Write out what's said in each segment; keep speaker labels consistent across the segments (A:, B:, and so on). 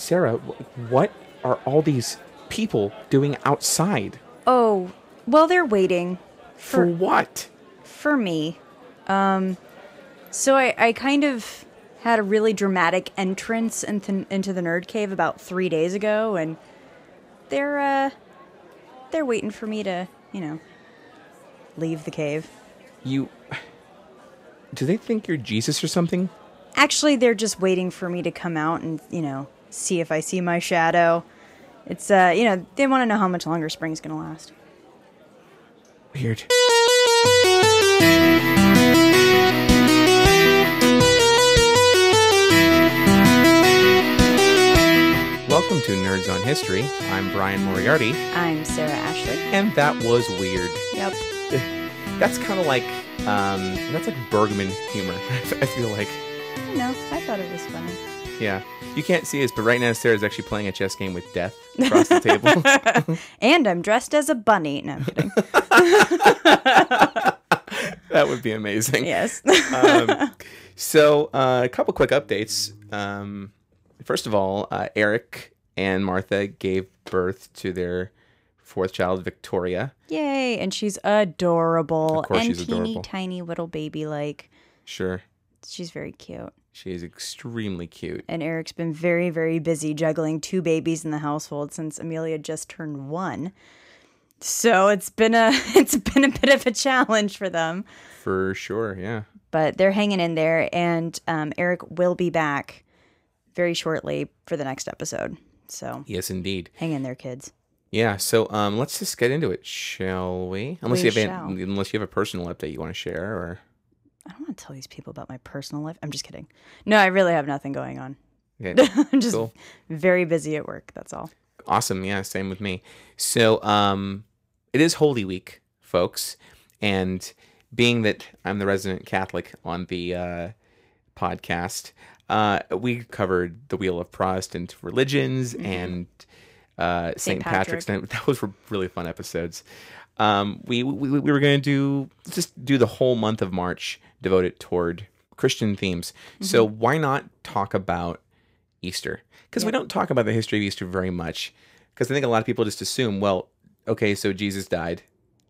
A: Sarah, what are all these people doing outside?
B: Oh, well, they're waiting
A: For what?
B: for me. Um, so I, I kind of had a really dramatic entrance into, into the nerd cave about three days ago, and they're uh, they're waiting for me to, you know, leave the cave.
A: You. Do they think you're Jesus or something?
B: Actually, they're just waiting for me to come out and, you know, see if I see my shadow. It's uh, you know, they want to know how much longer spring's gonna last.
A: Weird. Welcome to Nerds on History. I'm Bryan Moriarty,
B: I'm Sarah Ashley.
A: and that was weird.
B: Yep.
A: That's kind of like um, that's like Bergman humor. I feel like,
B: I know. I thought it was funny.
A: Yeah. You can't see us, but right now Sarah's actually playing a chess game with death across the table.
B: And I'm dressed as a bunny. No, I'm kidding.
A: that would be amazing.
B: yes.
A: um, so uh, a couple quick updates. Um, first of all, uh, Eric and Martha gave birth to their fourth child, Victoria.
B: Yay. And she's adorable.
A: Of course
B: and
A: she's
B: teeny
A: adorable.
B: tiny little baby like.
A: Sure,
B: She's very cute.
A: She is extremely cute.
B: And Eric's been very, very busy juggling two babies in the household since Amelia just turned one. So it's been a it's been a bit of a challenge for them.
A: For sure, yeah.
B: But they're hanging in there and um, Eric will be back very shortly for the next episode. So
A: Yes, indeed.
B: hang in there, kids.
A: Yeah. So um, let's just get into it, shall we? Unless
B: We
A: you have any, unless you have a personal update you want to share, or
B: want to tell these people about my personal life. I'm just kidding. No, I really have nothing going on.
A: okay.
B: I'm just
A: Cool.
B: very busy at work. That's all.
A: Awesome. Yeah, same with me. So, um, it is Holy Week, folks, and being that I'm the resident Catholic on the uh, podcast, uh, we covered the Wheel of Protestant religions and uh, St. Patrick's.
B: Patrick.
A: Night. Those were really fun episodes. Um, we, we we were going to do just do the whole month of March devoted toward Christian themes. So why not talk about Easter? Because we don't talk about the history of Easter very much. Because I think a lot of people just assume, well, okay, so Jesus died,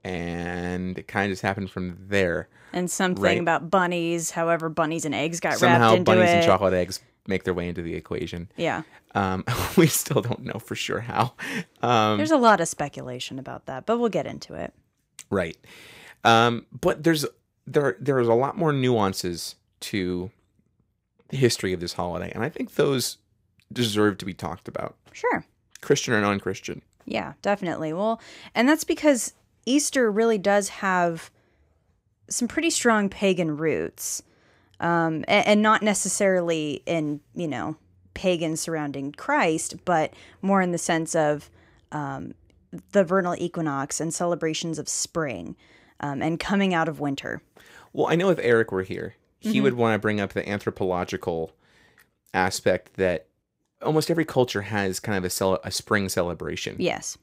A: and it kind of just happened from there.
B: And something
A: Right.
B: about bunnies. However, bunnies and eggs got
A: Somehow,
B: wrapped into
A: bunnies
B: it.
A: and chocolate eggs make their way into the equation.
B: Yeah,
A: Um, we still don't know for sure how. Um,
B: there's a lot of speculation about that, but we'll get into it.
A: Right. Um, but there's there there's a lot more nuances to the history of this holiday, and I think those deserve to be talked about,
B: Sure.
A: Christian or non-Christian.
B: Yeah, definitely. Well, and that's because Easter really does have some pretty strong pagan roots, um, and, and not necessarily in you know pagan surrounding Christ, but more in the sense of um, the vernal equinox and celebrations of spring um, and coming out of winter.
A: Well, I know if Eric were here, he
B: Mm-hmm.
A: would want to bring up the anthropological aspect that almost every culture has kind of a cel- a spring celebration,
B: Yes,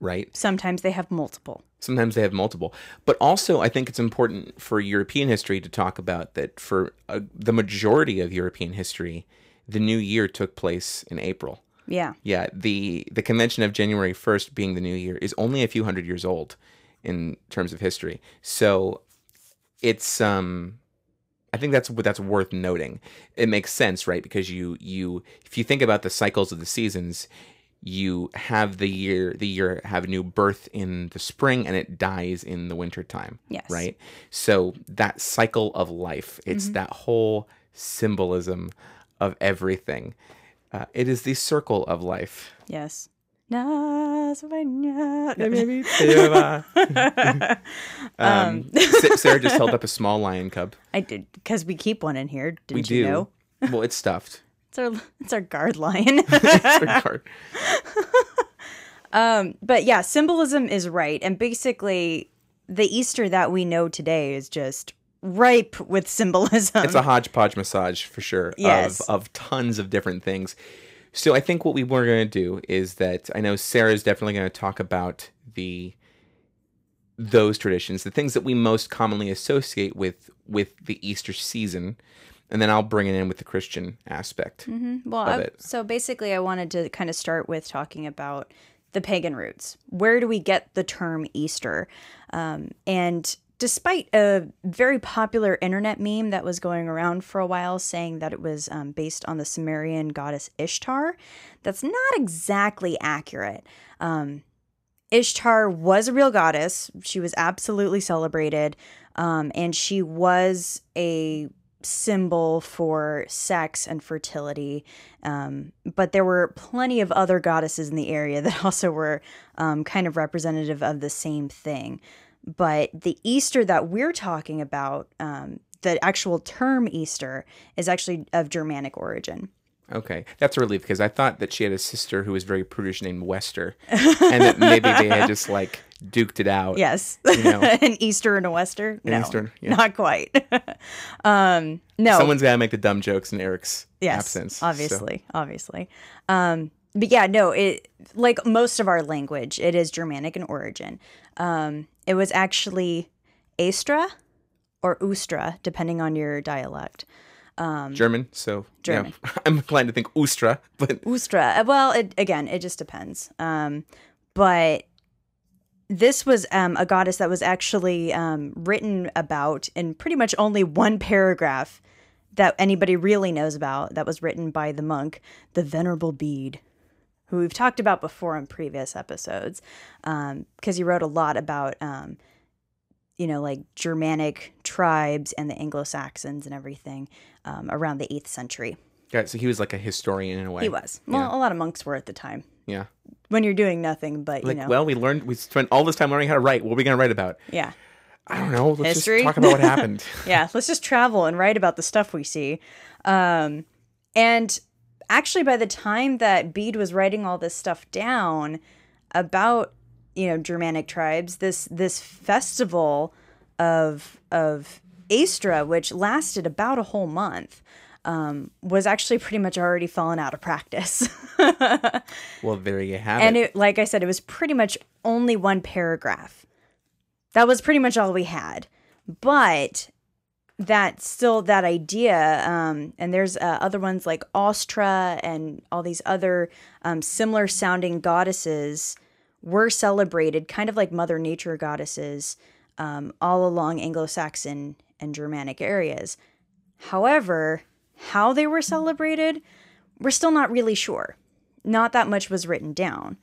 A: right?
B: sometimes they have multiple.
A: Sometimes they have multiple. But also, I think it's important for European history to talk about that for uh, the majority of European history, the new year took place in April.
B: Yeah,
A: Yeah, the the convention of January 1st being the new year is only a few hundred years old in terms of history. So it's um I think that's what that's worth noting. It makes sense, right? Because you you if you think about the cycles of the seasons, you have the year the year have a new birth in the spring and it dies in the winter time.
B: Yes.
A: Right? So that cycle of life, it's that whole symbolism of everything. Uh, it is the circle of life.
B: yes. Nazarena.
A: um, Sarah just held up a small lion cub.
B: I did because we keep one in here. Didn't
A: We do.
B: you know?
A: Well, it's stuffed.
B: It's our it's our guard lion.
A: It's our card.
B: but yeah, symbolism is right, and basically, the Easter that we know today is just ripe with symbolism.
A: It's a hodgepodge massage for sure
B: Yes.
A: of, of tons of different things. So I think what we were going to do is that I know Sarah's definitely going to talk about the those traditions, the things that we most commonly associate with with the Easter season. and then I'll bring it in with the Christian aspect.
B: Well,
A: of
B: I-
A: it.
B: so basically, I wanted to kind of start with talking about the pagan roots. Where do we get the term Easter? Um, and despite a very popular internet meme that was going around for a while saying that it was um, based on the Sumerian goddess Ishtar, that's not exactly accurate. Um, Ishtar was a real goddess. She was absolutely celebrated. Um, and she was a symbol for sex and fertility. Um, but there were plenty of other goddesses in the area that also were um, kind of representative of the same thing. But the Easter that we're talking about, um, the actual term Easter, is actually of Germanic origin.
A: Okay, that's a relief because I thought that she had a sister who was very prudish named Wester, and that maybe they had just like duked it out.
B: Yes.
A: know.
B: An Easter and a Wester? No,
A: Easter, yeah.
B: not quite. um, no.
A: Someone's got to make the dumb jokes in Eric's
B: yes,
A: absence. so-
B: obviously, obviously. Um, but yeah, no, it like most of our language, it is Germanic in origin. Um, it was actually Astra or Ustra, depending on your dialect.
A: German, so
B: German.
A: Yeah, I'm inclined to think Ustra, but
B: Ustra. Well, it, again, it just depends. Um, but this was um, a goddess that was actually um, written about in pretty much only one paragraph that anybody really knows about. That was written by the monk, the Venerable Bede, who we've talked about before in previous episodes, because he wrote a lot about. Um, you know, like Germanic tribes and the Anglo Saxons and everything um, around the 8th century.
A: yeah, so he was like a historian in a way.
B: He was. Well, a lot of monks were at the time
A: Yeah.
B: when you're doing nothing but, you
A: Like,
B: know.
A: well, we learned, we spent all this time learning how to write. What are we going to write about?
B: yeah.
A: I don't know. Let's
B: History?
A: just talk about what happened.
B: Yeah. Let's just travel and write about the stuff we see. Um, and actually, by the time that Bede was writing all this stuff down about, you know, Germanic tribes, this this festival of of Astra, which lasted about a whole month, um, was actually pretty much already fallen out of practice.
A: well, there you have
B: and
A: it.
B: it like i said it was pretty much only one paragraph that was pretty much all we had but that still that idea um, and there's uh, other ones like ostra and all these other um, similar sounding goddesses were celebrated kind of like mother nature goddesses um, all along anglo-saxon and germanic areas however how they were celebrated we're still not really sure not that much was written down.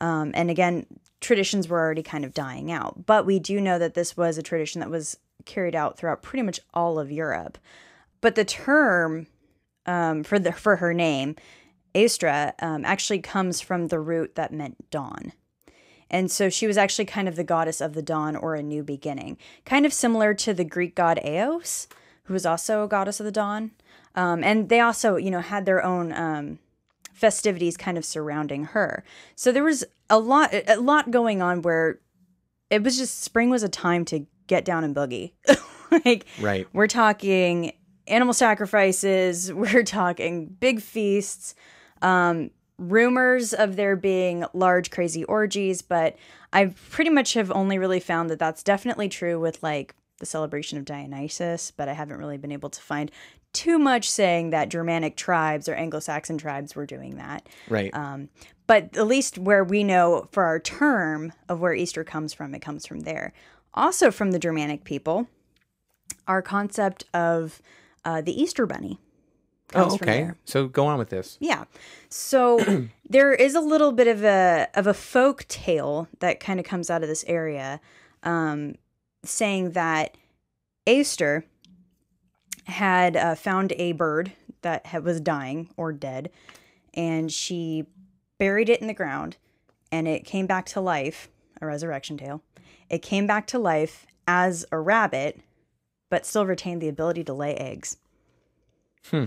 B: Um, and again, traditions were already kind of dying out. But we do know that this was a tradition that was carried out throughout pretty much all of Europe. But the term um, for the for her name, Astra, um, actually comes from the root that meant dawn. And so she was actually kind of the goddess of the dawn or a new beginning, kind of similar to the Greek god Eos, who was also a goddess of the dawn. Um, and they also, you know, had their own um, festivities kind of surrounding her. So there was a lot a lot going on where it was just spring was a time to get down and boogie. like
A: Right.
B: we're talking animal sacrifices, we're talking big feasts, um rumors of there being large crazy orgies, but I pretty much have only really found that that's definitely true with like the celebration of Dionysus, but I haven't really been able to find too much saying that Germanic tribes or Anglo-Saxon tribes were doing that.
A: Right.
B: Um, but at least where we know for our term of where Easter comes from, it comes from there. Also from the Germanic people, our concept of uh, the Easter bunny comes
A: oh,
B: from
A: okay. So go on with this.
B: Yeah. So there is a little bit of a of a folk tale that kind of comes out of this area, um, saying that Aster had uh, found a bird that had, was dying or dead, and she buried it in the ground, and it came back to life. A resurrection tale. It came back to life as a rabbit, but still retained the ability to lay eggs.
A: Hmm.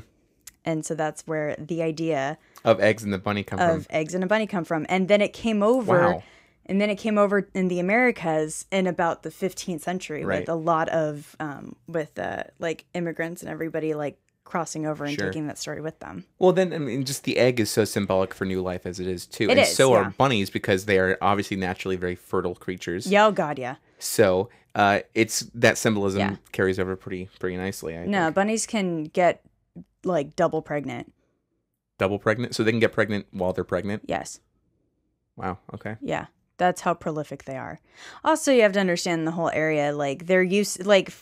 B: And so that's where the idea
A: Of eggs and the bunny come
B: of
A: from.
B: eggs and a bunny come from. And then it came over
A: Wow.
B: and then it came over in the Americas in about the 15th century
A: Right.
B: with a lot of um with uh like immigrants and everybody like crossing over and
A: Sure.
B: taking that story with them.
A: Well, then, I mean, just the egg is so symbolic for new life as it is too,
B: It
A: and
B: is,
A: so
B: yeah.
A: are bunnies because they are obviously naturally very fertile creatures.
B: Yeah, oh god, yeah.
A: So uh, it's that symbolism
B: Yeah.
A: carries over pretty pretty nicely. I
B: No,
A: think.
B: bunnies can get like double pregnant.
A: double pregnant, so they can get pregnant while they're pregnant.
B: Yes.
A: Wow. Okay.
B: Yeah. That's how prolific they are. Also, you have to understand the whole area. Like, they're used, like,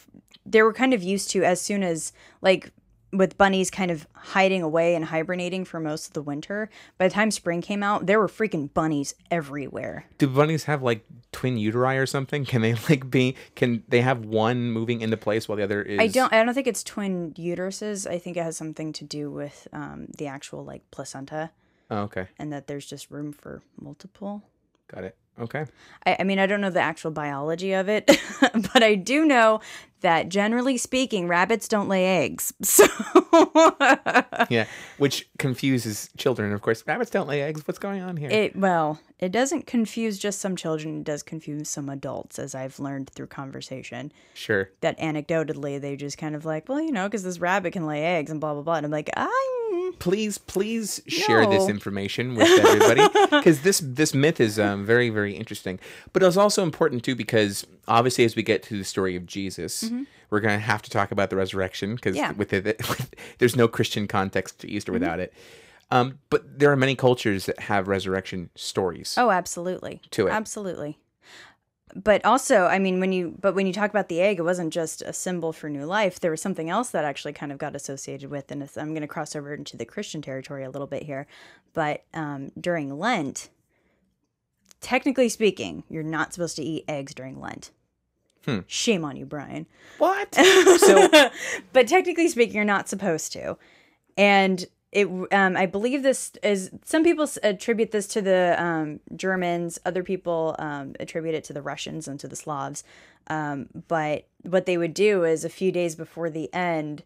B: they were kind of used to as soon as, like, with bunnies kind of hiding away and hibernating for most of the winter. By the time spring came out, there were freaking bunnies everywhere.
A: Do bunnies have like twin uteri or something? Can they like be? Can they have one moving into place while the other is?
B: I don't. I don't think it's twin uteruses. I think it has something to do with um, the actual like placenta,
A: Oh, okay.
B: and that there's just room for multiple.
A: Got it. Okay.
B: I, I mean, I don't know the actual biology of it, but I do know that generally speaking, rabbits don't lay eggs. So,
A: Yeah. Which confuses children. Of course, rabbits don't lay eggs. What's going on here?
B: it well, it doesn't confuse just some children. It does confuse some adults, as I've learned through conversation.
A: sure.
B: That anecdotally, they just kind of like, well, you know, because this rabbit can lay eggs and blah blah blah. And I'm like, I
A: Please, please share this information with everybody because this this myth is um, very very interesting. But it's also important too because obviously as we get to the story of Jesus, we're going to have to talk about the resurrection because
B: Mm-hmm. Yeah.
A: with it, there's no Christian context to Easter without it. Um, but there are many cultures that have resurrection stories.
B: Oh, absolutely.
A: To it.
B: Absolutely. But also, I mean, when you but when you talk about the egg, it wasn't just a symbol for new life. There was something else that actually kind of got associated with, and I'm going to cross over into the Christian territory a little bit here. But um, during Lent, technically speaking, you're not supposed to eat eggs during Lent. hmm. Shame on you, Bryan.
A: What? so
B: but technically speaking, you're not supposed to. And it, um, I believe this is some people attribute this to the um, Germans, other people um, attribute it to the Russians and to the Slavs. Um, but what they would do is a few days before the end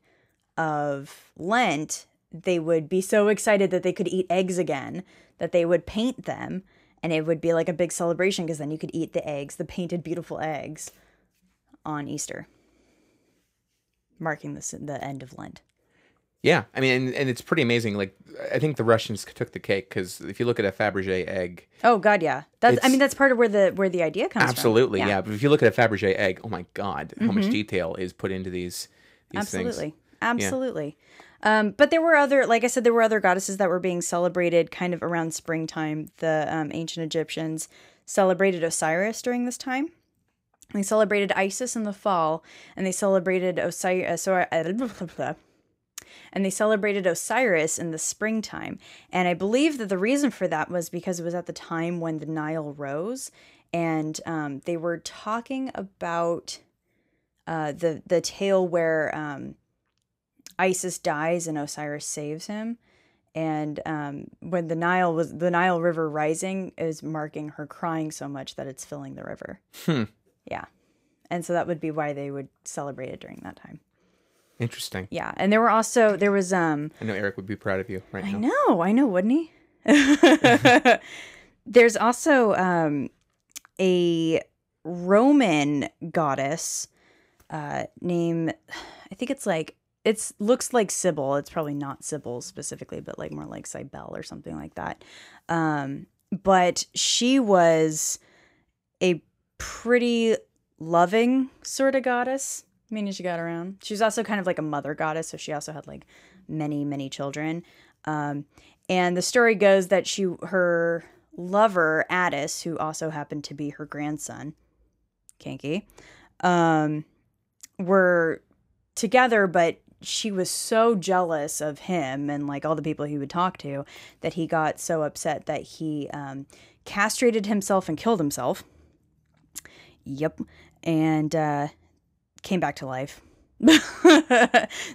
B: of Lent, they would be so excited that they could eat eggs again that they would paint them. And it would be like a big celebration because then you could eat the eggs, the painted, beautiful eggs, on Easter, marking the, the end of Lent.
A: Yeah, I mean, and, and it's pretty amazing. Like, I think the Russians took the cake because if you look at a Fabergé egg,
B: Oh God, yeah. That's I mean that's part of where the where the idea comes from.
A: absolutely,
B: from.
A: yeah. But if you look at a Fabergé egg, oh my God, how much detail is put into these these things?
B: Absolutely. Absolutely. Um, but there were other, like I said, there were other goddesses that were being celebrated kind of around springtime. The um, ancient Egyptians celebrated Osiris during this time. They celebrated Isis in the fall, and they celebrated Osiris. And they celebrated Osiris in the springtime. And I believe that the reason for that was because it was at the time when the Nile rose, and um, they were talking about uh, the the tale where um, Isis dies and Osiris saves him. And um, when the Nile was the Nile River rising is marking her crying so much that it's filling the river.
A: Hmm.
B: Yeah, and so that would be why they would celebrate it during that time.
A: Interesting.
B: Yeah, and there were also there was um
A: I know Eric would be proud of you right
B: I
A: now.
B: I know, I know, wouldn't he? There's also um, a Roman goddess uh, named, I think it's like, it's looks like Sybil. It's probably not Sybil specifically, but like more like Cybele or something like that. Um, but she was a pretty loving sort of goddess. Meaning she got around. She was also kind of like a mother goddess, so she also had like many, many children. Um, and the story goes that she, her lover Attis, who also happened to be her grandson, Kinky, um, were together, but she was so jealous of him and like all the people he would talk to that he got so upset that he um, castrated himself and killed himself. Yep. And uh, came back to life.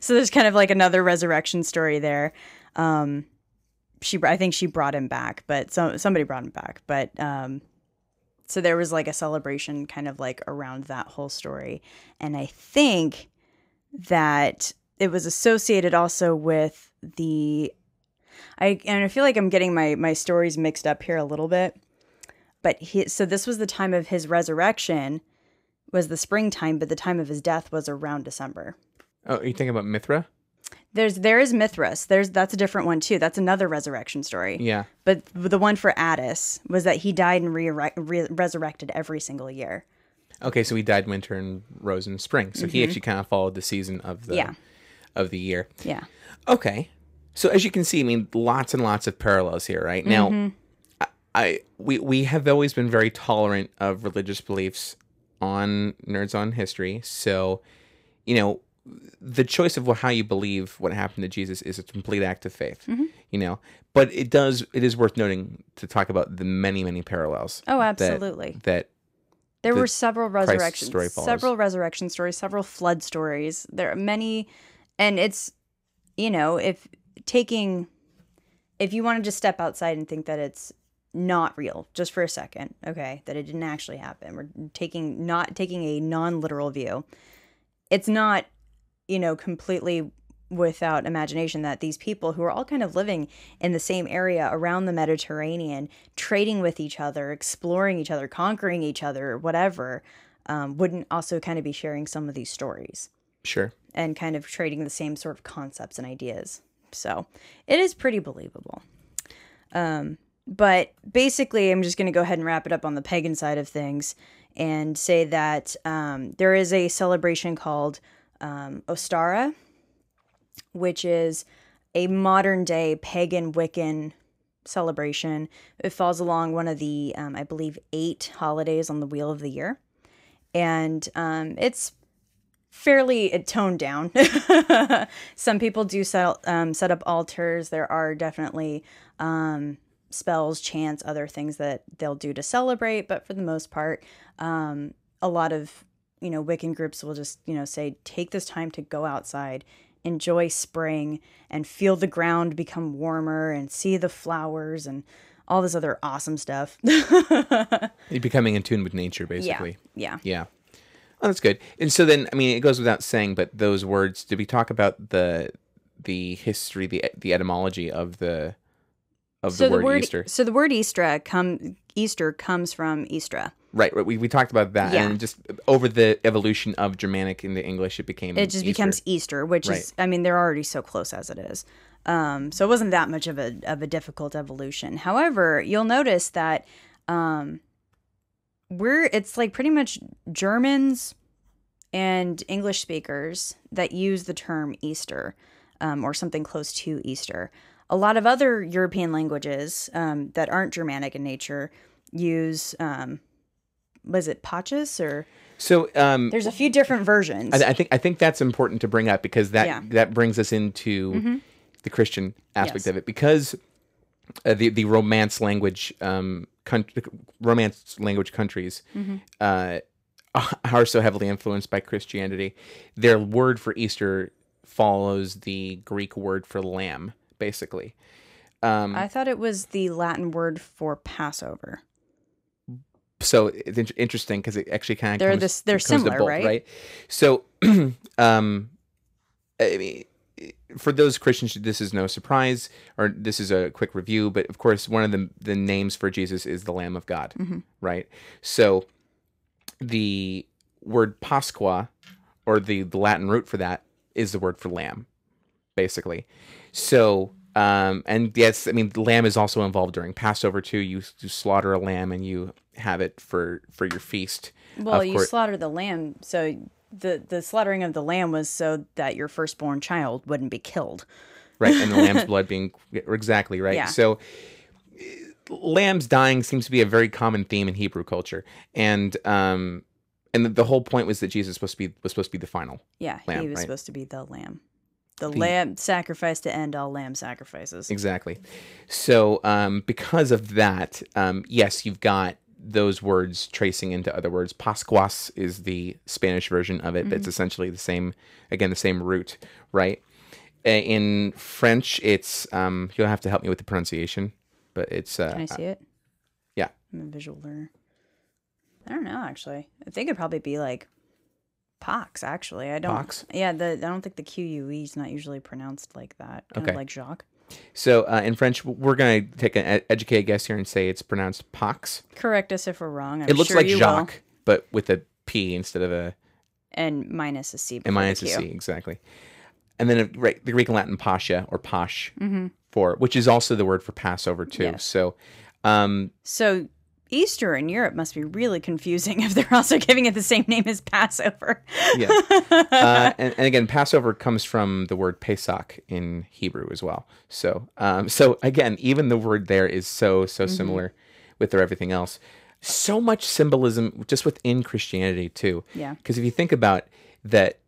B: so there's kind of like another resurrection story there. Um, she, I think she brought him back, but so, somebody brought him back. But um, so there was like a celebration kind of like around that whole story. And I think that it was associated also with the I and I feel like I'm getting my my stories mixed up here a little bit. But he so this was the time of his resurrection was the springtime, but the time of his death was around December.
A: Oh, are you thinking about Mithra?
B: There's there is Mithras. There's that's a different one too. That's another resurrection story.
A: Yeah.
B: But the one for Attis was that he died and re- re- resurrected every single year.
A: Okay, so he died winter and rose in spring. So he actually kind of followed the season of the
B: Mm-hmm. Yeah.
A: of the year.
B: Yeah.
A: Okay. So as you can see, I mean, lots and lots of parallels here, right? Now,
B: Mm-hmm.
A: I, I we we have always been very tolerant of religious beliefs on Nerds on History. So, you know, the choice of how you believe what happened to Jesus is a complete act of faith.
B: Mm-hmm.
A: You know, but it does it is worth noting to talk about the many many parallels.
B: Oh, absolutely.
A: That,
B: There
A: the
B: were several
A: resurrection
B: several resurrection stories, several flood stories. There are many, and it's, you know, if taking, if you want to just step outside and think that it's not real, just for a second, okay, that it didn't actually happen. We're taking not taking a non-literal view. It's not, you know, completely without imagination that these people who are all kind of living in the same area around the Mediterranean, trading with each other, exploring each other, conquering each other, whatever, um, wouldn't also kind of be sharing some of these stories
A: sure.
B: and kind of trading the same sort of concepts and ideas. So it is pretty believable. Um, but basically, I'm just going to go ahead and wrap it up on the pagan side of things and say that um, there is a celebration called um, Ostara, which is a modern day pagan Wiccan celebration. It falls along one of the, um, I believe, eight holidays on the Wheel of the Year. And um, it's fairly toned down. Some people do set, um, set up altars. There are definitely um, spells, chants, other things that they'll do to celebrate. But for the most part, um, a lot of you know Wiccan groups will just you know say take this time to go outside, enjoy spring, and feel the ground become warmer, and see the flowers and all this other awesome stuff.
A: Becoming in tune with nature, basically.
B: yeah.
A: Yeah. Oh, that's good. And so then, I mean, it goes without saying, but those words. Did we talk about the the history, the the etymology of the of
B: So
A: the
B: the
A: word,
B: word
A: Easter?
B: so the word Easter come Easter comes from Eastra.
A: Right. right. We we talked about that,
B: Yeah.
A: and just over the evolution of Germanic into English, it became
B: It just
A: Easter.
B: becomes Easter, which is I mean they're already so close as it is. Um, so it wasn't that much of a of a difficult evolution. However, you'll notice that um, we're it's like pretty much Germans and English speakers that use the term Easter um, or something close to Easter. A lot of other European languages um, that aren't Germanic in nature use um, was it Pachus or
A: So um,
B: there's a few different versions.
A: I, I think I think that's important to bring up because that
B: Yeah. Mm-hmm.
A: that brings us into the Christian aspect
B: Yes.
A: of it because uh, the the Romance language um Romance language countries
B: Mm-hmm.
A: uh, are so heavily influenced by Christianity. Their word for Easter follows the Greek word for lamb, basically. Um,
B: I thought it was the Latin word for Passover.
A: so it's in- interesting because it actually kind of
B: They're
A: comes,
B: this- they're similar,
A: both,
B: right?
A: So, um, I mean, for those Christians, this is no surprise, or this is a quick review. But of course, one of the the names for Jesus is the Lamb of God,
B: Mm-hmm.
A: right? So, the word Pasqua, or the the Latin root for that, is the word for lamb, basically. So. Um, and yes, I mean, lamb is also involved during Passover too. You, you slaughter a lamb and you have it for for your feast.
B: Well,
A: Of
B: you
A: course-
B: slaughter the lamb, so the the slaughtering of the lamb was so that your firstborn child wouldn't be killed.
A: right and the lamb's blood being exactly right
B: Yeah.
A: so lambs dying seems to be a very common theme in hebrew culture and um and the, the whole point was that jesus was supposed to be was supposed to be the final
B: Yeah,
A: Lamb,
B: he was
A: right.
B: supposed to be the lamb, the, lamb sacrifice to end all lamb sacrifices.
A: exactly so um because of that um yes you've got those words tracing into other words pascuas is the spanish version of it that's essentially the same again the same root right Uh, in french it's um you'll have to help me with the pronunciation but it's uh
B: Can I see it?
A: yeah
B: I'm a visual learner. I don't know actually. I think it'd probably be like Pox. Actually, I don't.
A: Pox?
B: Yeah, the I don't think the Q U E is not usually pronounced like that. Kind
A: Okay.
B: of like Jacques.
A: So uh, in French, we're going to take an educated guess here and say it's pronounced Pox.
B: Correct us if we're wrong. I'm
A: It looks
B: sure
A: like
B: you will.
A: Jacques, but with a P instead of a
B: and minus a C.
A: and minus a. C, exactly. And then uh, right, the Greek and Latin pascha or Posh
B: Mm-hmm.
A: for which is also the word for Passover too.
B: Yes.
A: So um,
B: So Easter in Europe must be really confusing if they're also giving it the same name as Passover.
A: Yeah. uh, and, and again, Passover comes from the word Pesach in Hebrew as well. So, um, so again, even the word there is so so similar with their everything else. So much symbolism just within Christianity too.
B: Yeah.
A: Because if you think about that,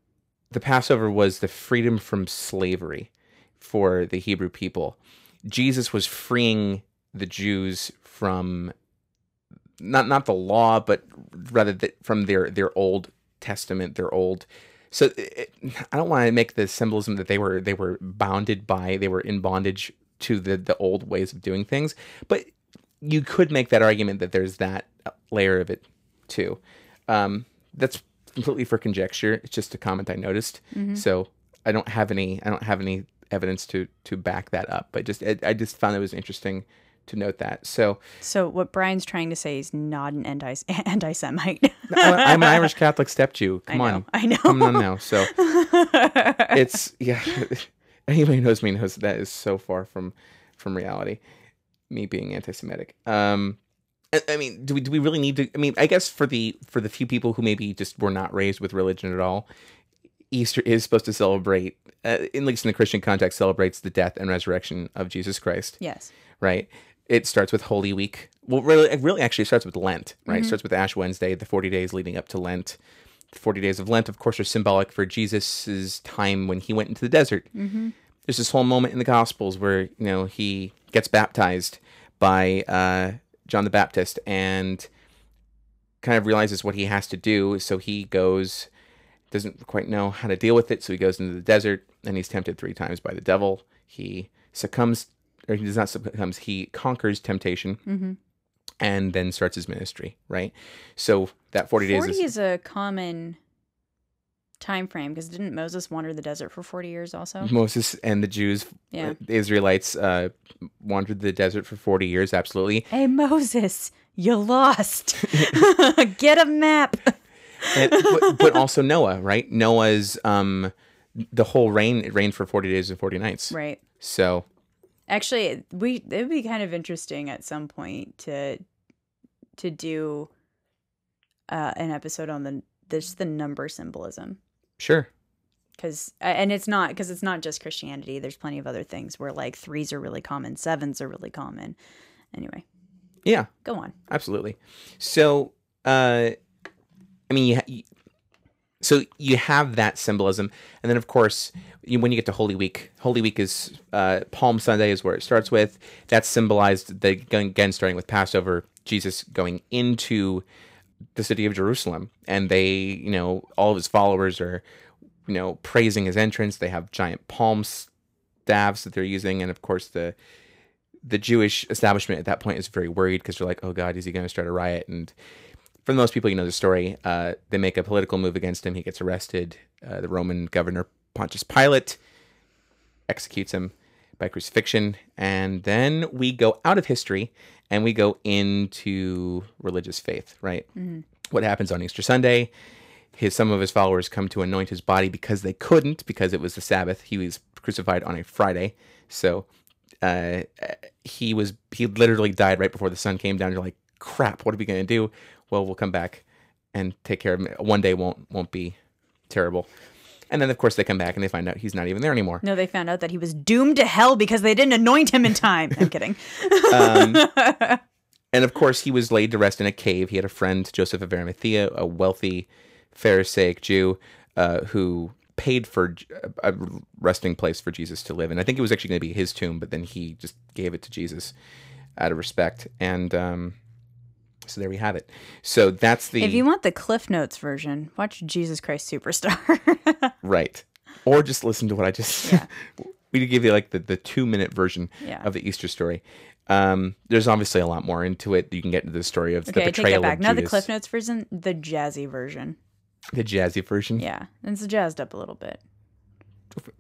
A: the Passover was the freedom from slavery for the Hebrew people. Jesus was freeing the Jews from not not the law, but rather the, from their their old testament, their old. So it, I don't want to make the symbolism that they were they were bounded by, they were in bondage to the the old ways of doing things, but you could make that argument that there's that layer of it too. Um, that's completely for conjecture. It's just a comment I noticed. So I don't have any I don't have any evidence to to back that up. But just I, I just found it was interesting to note that. So
B: So what Bryan's trying to say is not an anti anti-Semite.
A: I- I'm an Irish Catholic step Jew. Come
B: know,
A: on,
B: I know.
A: Come on now. So it's yeah. Anybody who knows me knows that is so far from from reality. Me being anti-Semitic. Um, I, I mean, do we do we really need to? I mean, I guess for the for the few people who maybe just were not raised with religion at all, Easter is supposed to celebrate, uh, at least in the Christian context, celebrates the death and resurrection of Jesus Christ
B: yes.
A: right? It starts with Holy Week. Well, really, it really actually starts with Lent, right? It starts with Ash Wednesday, the 40 days leading up to Lent. The 40 days of Lent, of course, are symbolic for Jesus's time when he went into the desert. There's this whole moment in the Gospels where, you know, he gets baptized by uh, John the Baptist and kind of realizes what he has to do. So he goes, doesn't quite know how to deal with it. So he goes into the desert and he's tempted three times by the devil. He succumbs, or he does not succumbs, he conquers temptation and then starts his ministry, right? So that 40,
B: 40
A: days is,
B: is a common time frame because didn't Moses wander the desert for 40 years also?
A: Moses and the Jews,
B: Yeah.
A: uh, the Israelites, uh, wandered the desert for 40 years, absolutely.
B: Hey Moses, you lost. Get a map.
A: and, but, but also Noah, right? Noah's um the whole rain it rained for 40 days and 40 nights.
B: Right.
A: So,
B: Actually, we it would be kind of interesting at some point to to do uh, an episode on the this the number symbolism
A: sure.
B: because and it's not because it's not just Christianity. There's plenty of other things where like threes are really common, sevens are really common. Anyway,
A: Yeah,
B: go on.
A: absolutely. So, uh I mean, you, you so you have that symbolism and then of course, you, when you get to Holy Week, Holy Week is uh Palm Sunday is where it starts with. That's symbolized the again starting with Passover, Jesus going into the city of Jerusalem, and they, you know, all of his followers are, you know, praising his entrance. They have giant palm staves that they're using, and of course the the Jewish establishment at that point is very worried because they're like, "Oh God, is he going to start a riot?" And for the most people, you know the story. Uh, they make a political move against him. He gets arrested. Uh, the Roman governor Pontius Pilate executes him by crucifixion, and then we go out of history and we go into religious faith. Right? What happens on Easter Sunday? His some of his followers come to anoint his body because they couldn't because it was the Sabbath. He was crucified on a Friday, so uh, he was he literally died right before the sun came down. You're like, crap, what are we gonna do? Well, we'll come back and take care of him. One day won't won't be terrible. And then of course they come back and they find out he's not even there anymore.
B: No, they found out that he was doomed to hell because they didn't anoint him in time. I'm kidding.
A: And of course he was laid to rest in a cave. He had a friend, Joseph of Arimathea, a wealthy Pharisaic Jew, uh, who paid for a resting place for Jesus to live in. I think it was actually going to be his tomb, but then he just gave it to Jesus out of respect. And um, so there we have it. So that's the
B: If you want the Cliff Notes version, watch Jesus Christ Superstar.
A: right, or just listen to what I just. Yeah. we give you like the, the two minute version
B: Yeah.
A: of the Easter story. Um, there's obviously a lot more into it. You can get into the story of the
B: okay, take
A: betrayal
B: that back.
A: of
B: Not the Cliff Notes version, the jazzy version.
A: the jazzy version.
B: Yeah, And it's jazzed up a little bit.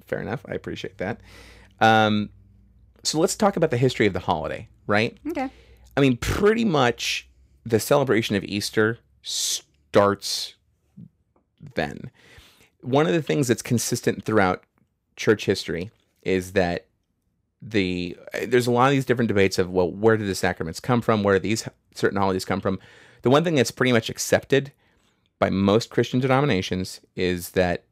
A: Fair enough. I appreciate that. Um, so let's talk about the history of the holiday, right?
B: Okay.
A: I mean, pretty much the celebration of Easter starts then. One of the things that's consistent throughout church history is that the there's a lot of these different debates of well, where did the sacraments come from? Where do these certain holidays come from? The one thing that's pretty much accepted by most Christian denominations is that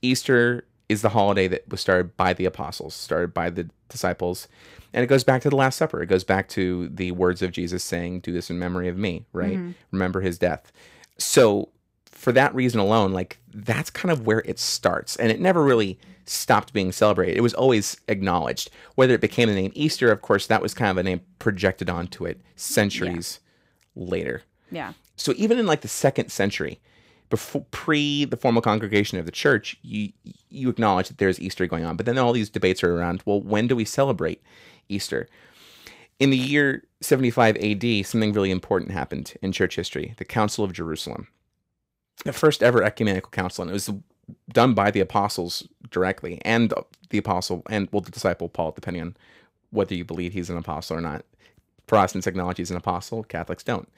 A: Easter is the holiday that was started by the apostles, started by the disciples, and it goes back to the Last Supper. It goes back to the words of Jesus saying, "Do this in memory of me." Right? Mm-hmm. Remember his death. So for that reason alone, like that's kind of where it starts, and it never really stopped being celebrated. It was always acknowledged. Whether it became the name Easter, of course, that was kind of a name projected onto it centuries later.
B: Yeah.
A: So even in like the second century, before pre the formal congregation of the church, you you acknowledge that there's Easter going on. But then all these debates are around. Well, when do we celebrate Easter? In the year 75 AD, something really important happened in church history: the Council of Jerusalem, the first ever ecumenical council, and it was done by the apostles directly, and the apostle and well, the disciple Paul, depending on whether you believe he's an apostle or not. Protestants acknowledge he's an apostle; Catholics don't.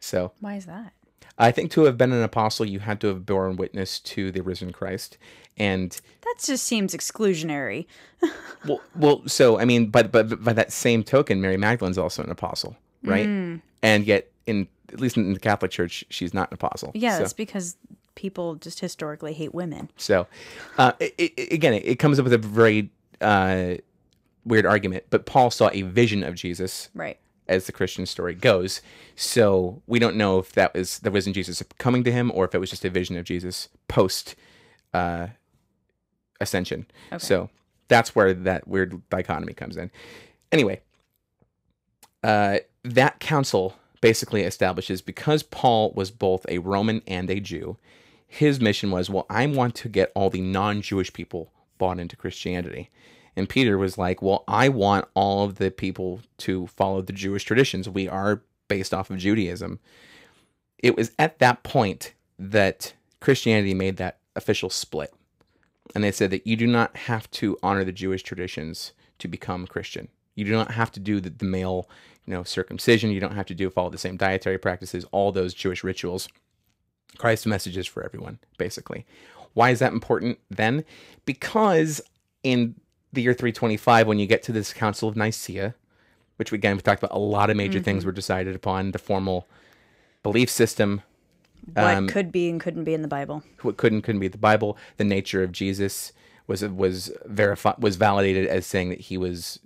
A: So
B: Why is that?
A: I think to have been an apostle, you had to have borne witness to the risen Christ. And
B: That just seems exclusionary.
A: well, well, so I mean, but but by that same token, Mary Magdalene's also an apostle, right? And yet, in at least in the Catholic Church, she's not an apostle.
B: Yeah,
A: So-
B: that's because people just historically hate women.
A: So, uh, it, it, again, it, it comes up with a very uh, weird argument. But Paul saw a vision of Jesus,
B: Right.
A: As the Christian story goes. So we don't know if that was that wasn't Jesus coming to him, or if it was just a vision of Jesus post uh, ascension. So that's where that weird dichotomy comes in. Anyway, uh, that council basically establishes because Paul was both a Roman and a Jew, his mission was, well, I want to get all the non Jewish people bought into Christianity. And Peter was like, well, I want all of the people to follow the Jewish traditions. We are based off of Judaism. It was at that point that Christianity made that official split. And they said that you do not have to honor the Jewish traditions to become Christian. You do not have to do the, the male, you know, circumcision. You don't have to do follow the same dietary practices, all those Jewish rituals. Christ's message is for everyone, basically. Why is that important then? Because in the year 325, when you get to this Council of Nicaea, which we, again, we talked about a lot of major things were decided upon, the formal belief system,
B: What
A: Um,
B: could be and couldn't be in the Bible.
A: what could and couldn't be the Bible, the nature of Jesus was was verified was validated as saying that he was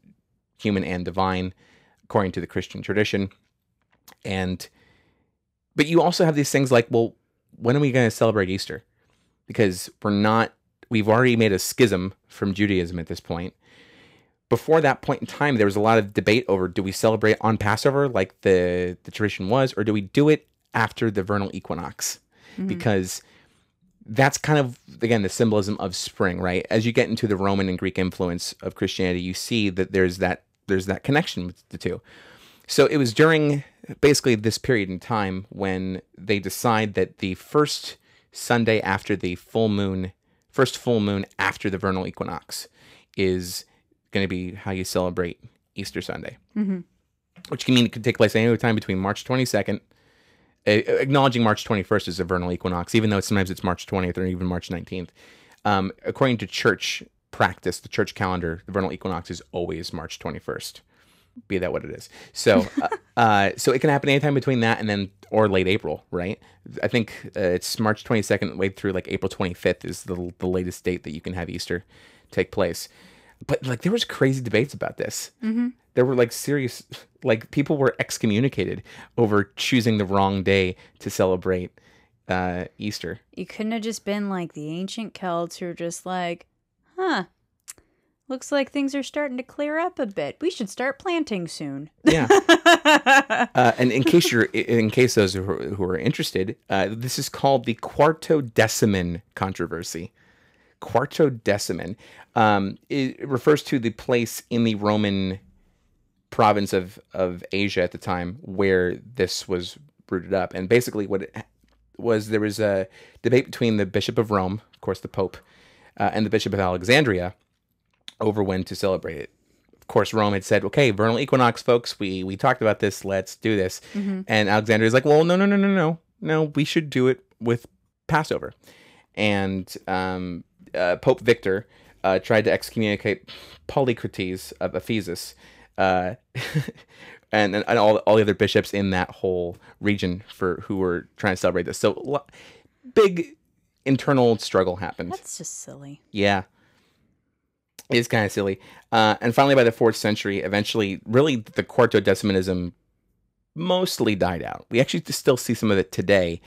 A: human and divine according to the Christian tradition. And but you also have these things like, well, when are we going to celebrate Easter? Because we're not we've already made a schism from Judaism at this point. Before that point in time, there was a lot of debate over do we celebrate on Passover like the the tradition was, or do we do it after the vernal equinox? Mm-hmm. Because that's kind of again the symbolism of spring, right? As you get into the Roman and Greek influence of Christianity, you see that there's that there's that connection with the two. So it was during basically this period in time when they decide that the first Sunday after the full moon, first full moon after the vernal equinox, is going to be how you celebrate Easter Sunday, mm-hmm. which can mean it could take place any time between March 22nd, uh, acknowledging March 21st as a vernal equinox, even though sometimes it's March 20th or even March 19th. Um, according to church practice, the church calendar, the vernal equinox is always March 21st be that what it is. So, uh, uh, so it can happen anytime between that and then or late April, right? I think uh, it's March 22nd, way through like April 25th is the the latest date that you can have Easter take place. But like there was crazy debates about this. Mm-hmm. There were like serious, like people were excommunicated over choosing the wrong day to celebrate uh, Easter.
B: You couldn't have just been like the ancient Celts who were just like, huh, looks like things are starting to clear up a bit. We should start planting soon.
A: Yeah. uh, and in case you're, in case those who are, who are interested, uh, this is called the Quartodeciman controversy. Quartodeciman um, it refers to the place in the Roman province of of Asia at the time where this was rooted up, and basically what it was there was a debate between the Bishop of Rome, of course, the Pope, uh, and the Bishop of Alexandria over when to celebrate it of course Rome had said, "Okay, vernal equinox, folks. We we talked about this. Let's do this." And Alexander is like, "Well, no, no, no, no, no, no. We should do it with Passover." And um, uh, Pope Victor uh, tried to excommunicate Polycrates of Ephesus, uh, and, and and all all the other bishops in that whole region for who were trying to celebrate this. So lo- big internal struggle happened.
B: That's just silly.
A: Yeah. Is kind of silly. Uh, and finally, by the fourth century, eventually, really, the Quartodecimanism mostly died out. We actually still see some of it today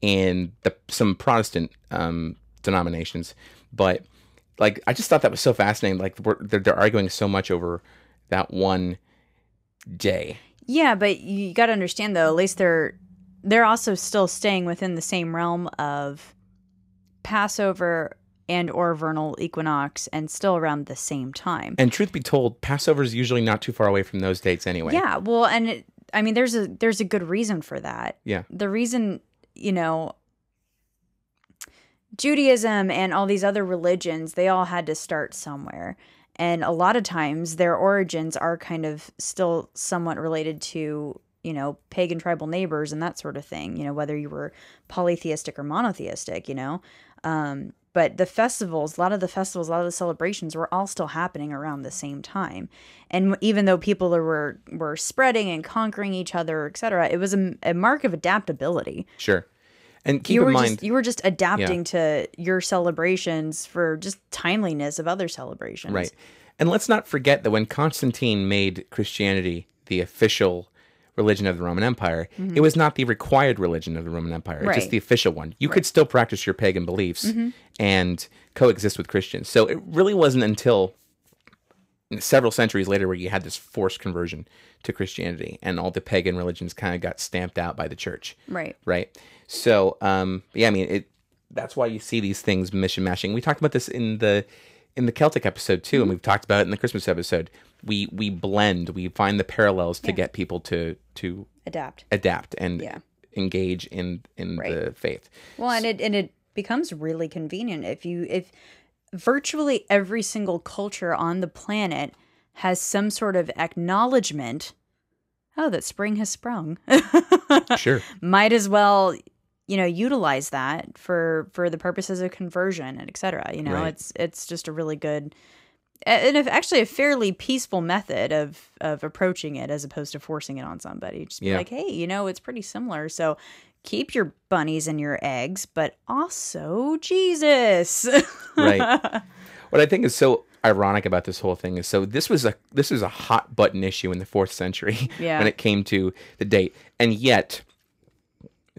A: in the some Protestant um, denominations, but like I just thought that was so fascinating. Like they're, they're arguing so much over that one day.
B: Yeah, but you got to understand though. At least they're they're also still staying within the same realm of Passover and or vernal equinox, and still around the same time.
A: And truth be told, Passover is usually not too far away from those dates anyway.
B: Yeah, well, and it, I mean, there's a there's a good reason for that.
A: Yeah.
B: The reason, you know, Judaism and all these other religions, they all had to start somewhere. And a lot of times their origins are kind of still somewhat related to, you know, pagan tribal neighbors and that sort of thing, you know, whether you were polytheistic or monotheistic, you know. Um, but the festivals, a lot of the festivals, a lot of the celebrations were all still happening around the same time. And even though people were were spreading and conquering each other, etc., it was a, a mark of adaptability.
A: Sure. And keep
B: you
A: in mind,
B: just you were just adapting to your celebrations for just timeliness of other celebrations.
A: Right. And let's not forget that when Constantine made Christianity the official religion of the Roman Empire, it was not the required religion of the Roman Empire. Just
B: Mm-hmm. Right. Mm-hmm.
A: the official one. You could still practice your pagan beliefs and coexist with Christians. So it really wasn't until several centuries later where you had this forced conversion to Christianity and all the pagan religions kind of got stamped out by the church
B: Right.
A: right? So, um, yeah, I mean, it. That's why you see these things mission mashing. We talked about this in the in the Celtic episode too, and we've talked about it in the Christmas episode. We we blend, we find the parallels to get people to to
B: Adapt.
A: adapt and
B: Yeah.
A: engage in in
B: Right.
A: the faith.
B: Well, and it and it becomes really convenient if you if virtually every single culture on the planet has some sort of acknowledgement oh that spring has sprung
A: Sure,
B: might as well you know utilize that for for the purposes of conversion and etc you know
A: Right.
B: it's it's just a really good and if actually a fairly peaceful method of of approaching it as opposed to forcing it on somebody just be
A: Yeah.
B: like hey you know it's pretty similar so keep your bunnies and your eggs but also jesus
A: right. what I think is so ironic about this whole thing is so this was a this was a hot button issue in the fourth century
B: Yeah.
A: when it came to the date, and yet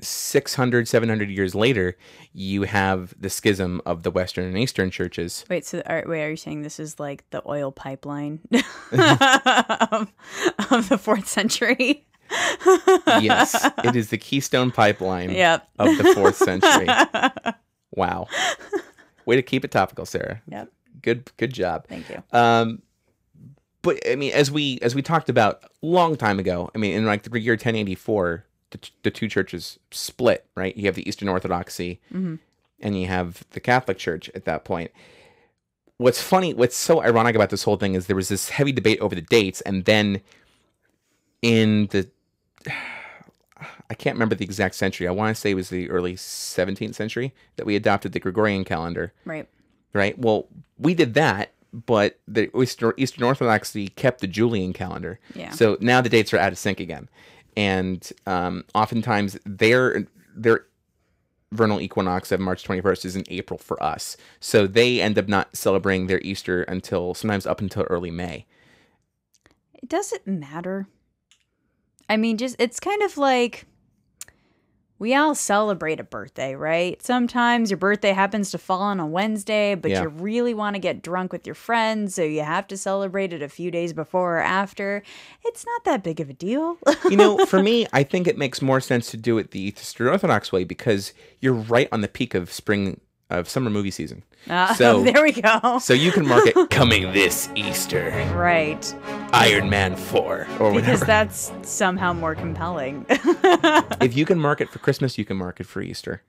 A: 600 700 years later you have the schism of the western and eastern churches.
B: Wait so are, wait are you saying this is like the oil pipeline of, of the fourth century?
A: Yes it is the keystone pipeline
B: Yep.
A: of the fourth century. Wow. Way to keep it topical sarah.
B: Yep.
A: good good job.
B: Thank you.
A: Um but i mean as we as we talked about a long time ago i mean in like the year 1084 the, the two churches split right you have the eastern orthodoxy mm-hmm. and you have the catholic church at that point what's funny what's so ironic about this whole thing is there was this heavy debate over the dates and then in the I can't remember the exact century. I want to say it was the early 17th century that we adopted the Gregorian calendar
B: right
A: right? Well, we did that, but the Eastern, Eastern Orthodoxy kept the Julian calendar.
B: Yeah.
A: So now the dates are out of sync again, and um, oftentimes their their vernal equinox of March 21st is in April for us. So they end up not celebrating their Easter until sometimes up until early May.
B: does it matter i mean just it's kind of like we all celebrate a birthday right? Sometimes your birthday happens to fall on a wednesday but
A: Yeah.
B: you really want to get drunk with your friends so you have to celebrate it a few days before or after. It's not that big of a deal.
A: You know, for me, I think it makes more sense to do it the Eastern Orthodox way because you're right on the peak of spring of summer movie season.
B: Ah,
A: So-
B: there we go
A: So you can mark it coming this Easter.
B: right
A: Iron Man 4 or whatever.
B: because that's somehow more compelling
A: if you can mark it for Christmas, you can mark it for Easter.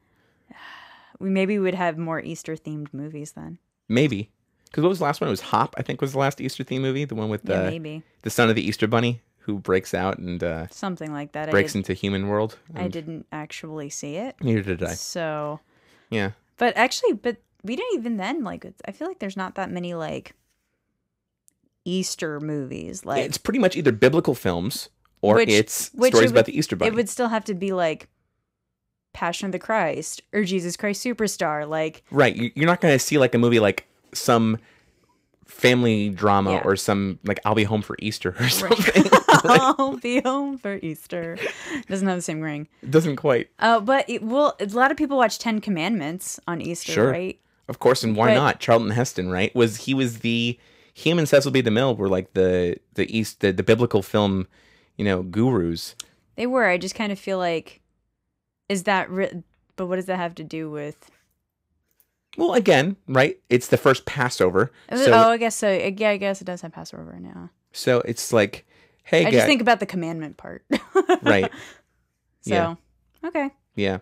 B: we maybe would have more easter themed movies then
A: Maybe. Because what was the last one? It was Hop, I think was the last Easter theme movie. The one with
B: yeah
A: the,
B: maybe
A: the son of the Easter Bunny who breaks out and uh,
B: something like that
A: breaks into human world.
B: I didn't actually see it
A: Neither did I.
B: so
A: Yeah.
B: But actually, but we didn't even then like. it's- I feel like there's not that many like Easter movies. Like
A: it's pretty much either biblical films or
B: Which-
A: it's
B: which
A: stories
B: it
A: about
B: would-
A: the Easter Bunny.
B: it would still have to be like Passion of the Christ or Jesus Christ Superstar. Like
A: Right. You- You're not going to see like a movie like some family drama
B: Yeah.
A: or some like I'll be home for Easter or something.
B: I'll be home for Easter. Doesn't have the same ring.
A: It doesn't quite.
B: Uh, but it, well, a lot of people watch Ten Commandments on Easter,
A: Sure.
B: right?
A: Of course, and why
B: But-
A: not? Charlton Heston, right? Was he was the him and Cecil B. DeMille were like the the East the, the biblical film, you know, gurus.
B: They were. I just kind of feel like, is that? Ri- but what does that have to do with?
A: Well, again, right? It's the first Passover, so
B: oh, I guess so. Yeah, I guess it does have Passover now.
A: so it's like, hey,
B: I
A: guys,
B: just think about the commandment part.
A: right?
B: So,
A: Yeah.
B: okay.
A: Yeah.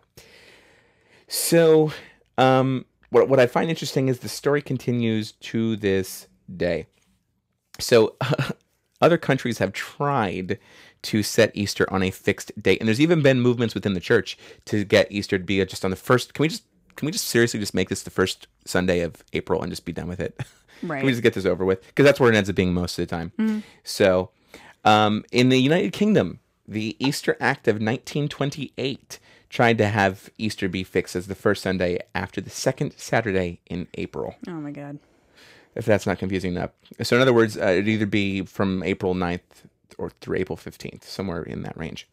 A: So, um, what what I find interesting is the story continues to this day. So, other countries have tried to set Easter on a fixed date, and there's even been movements within the church to get Easter to be just on the first. Can we just can we just seriously just make this the first Sunday of April and just be done with it?
B: Right.
A: Can we just get this over with? Because that's where it ends up being most of the time. So, um, in the United Kingdom, the Easter Act of 1928 tried to have Easter be fixed as the first Sunday after the second Saturday in April.
B: Oh my god.
A: If that's not confusing enough. So, in other words, uh, it'd either be from April 9th or through April 15th, somewhere in that range.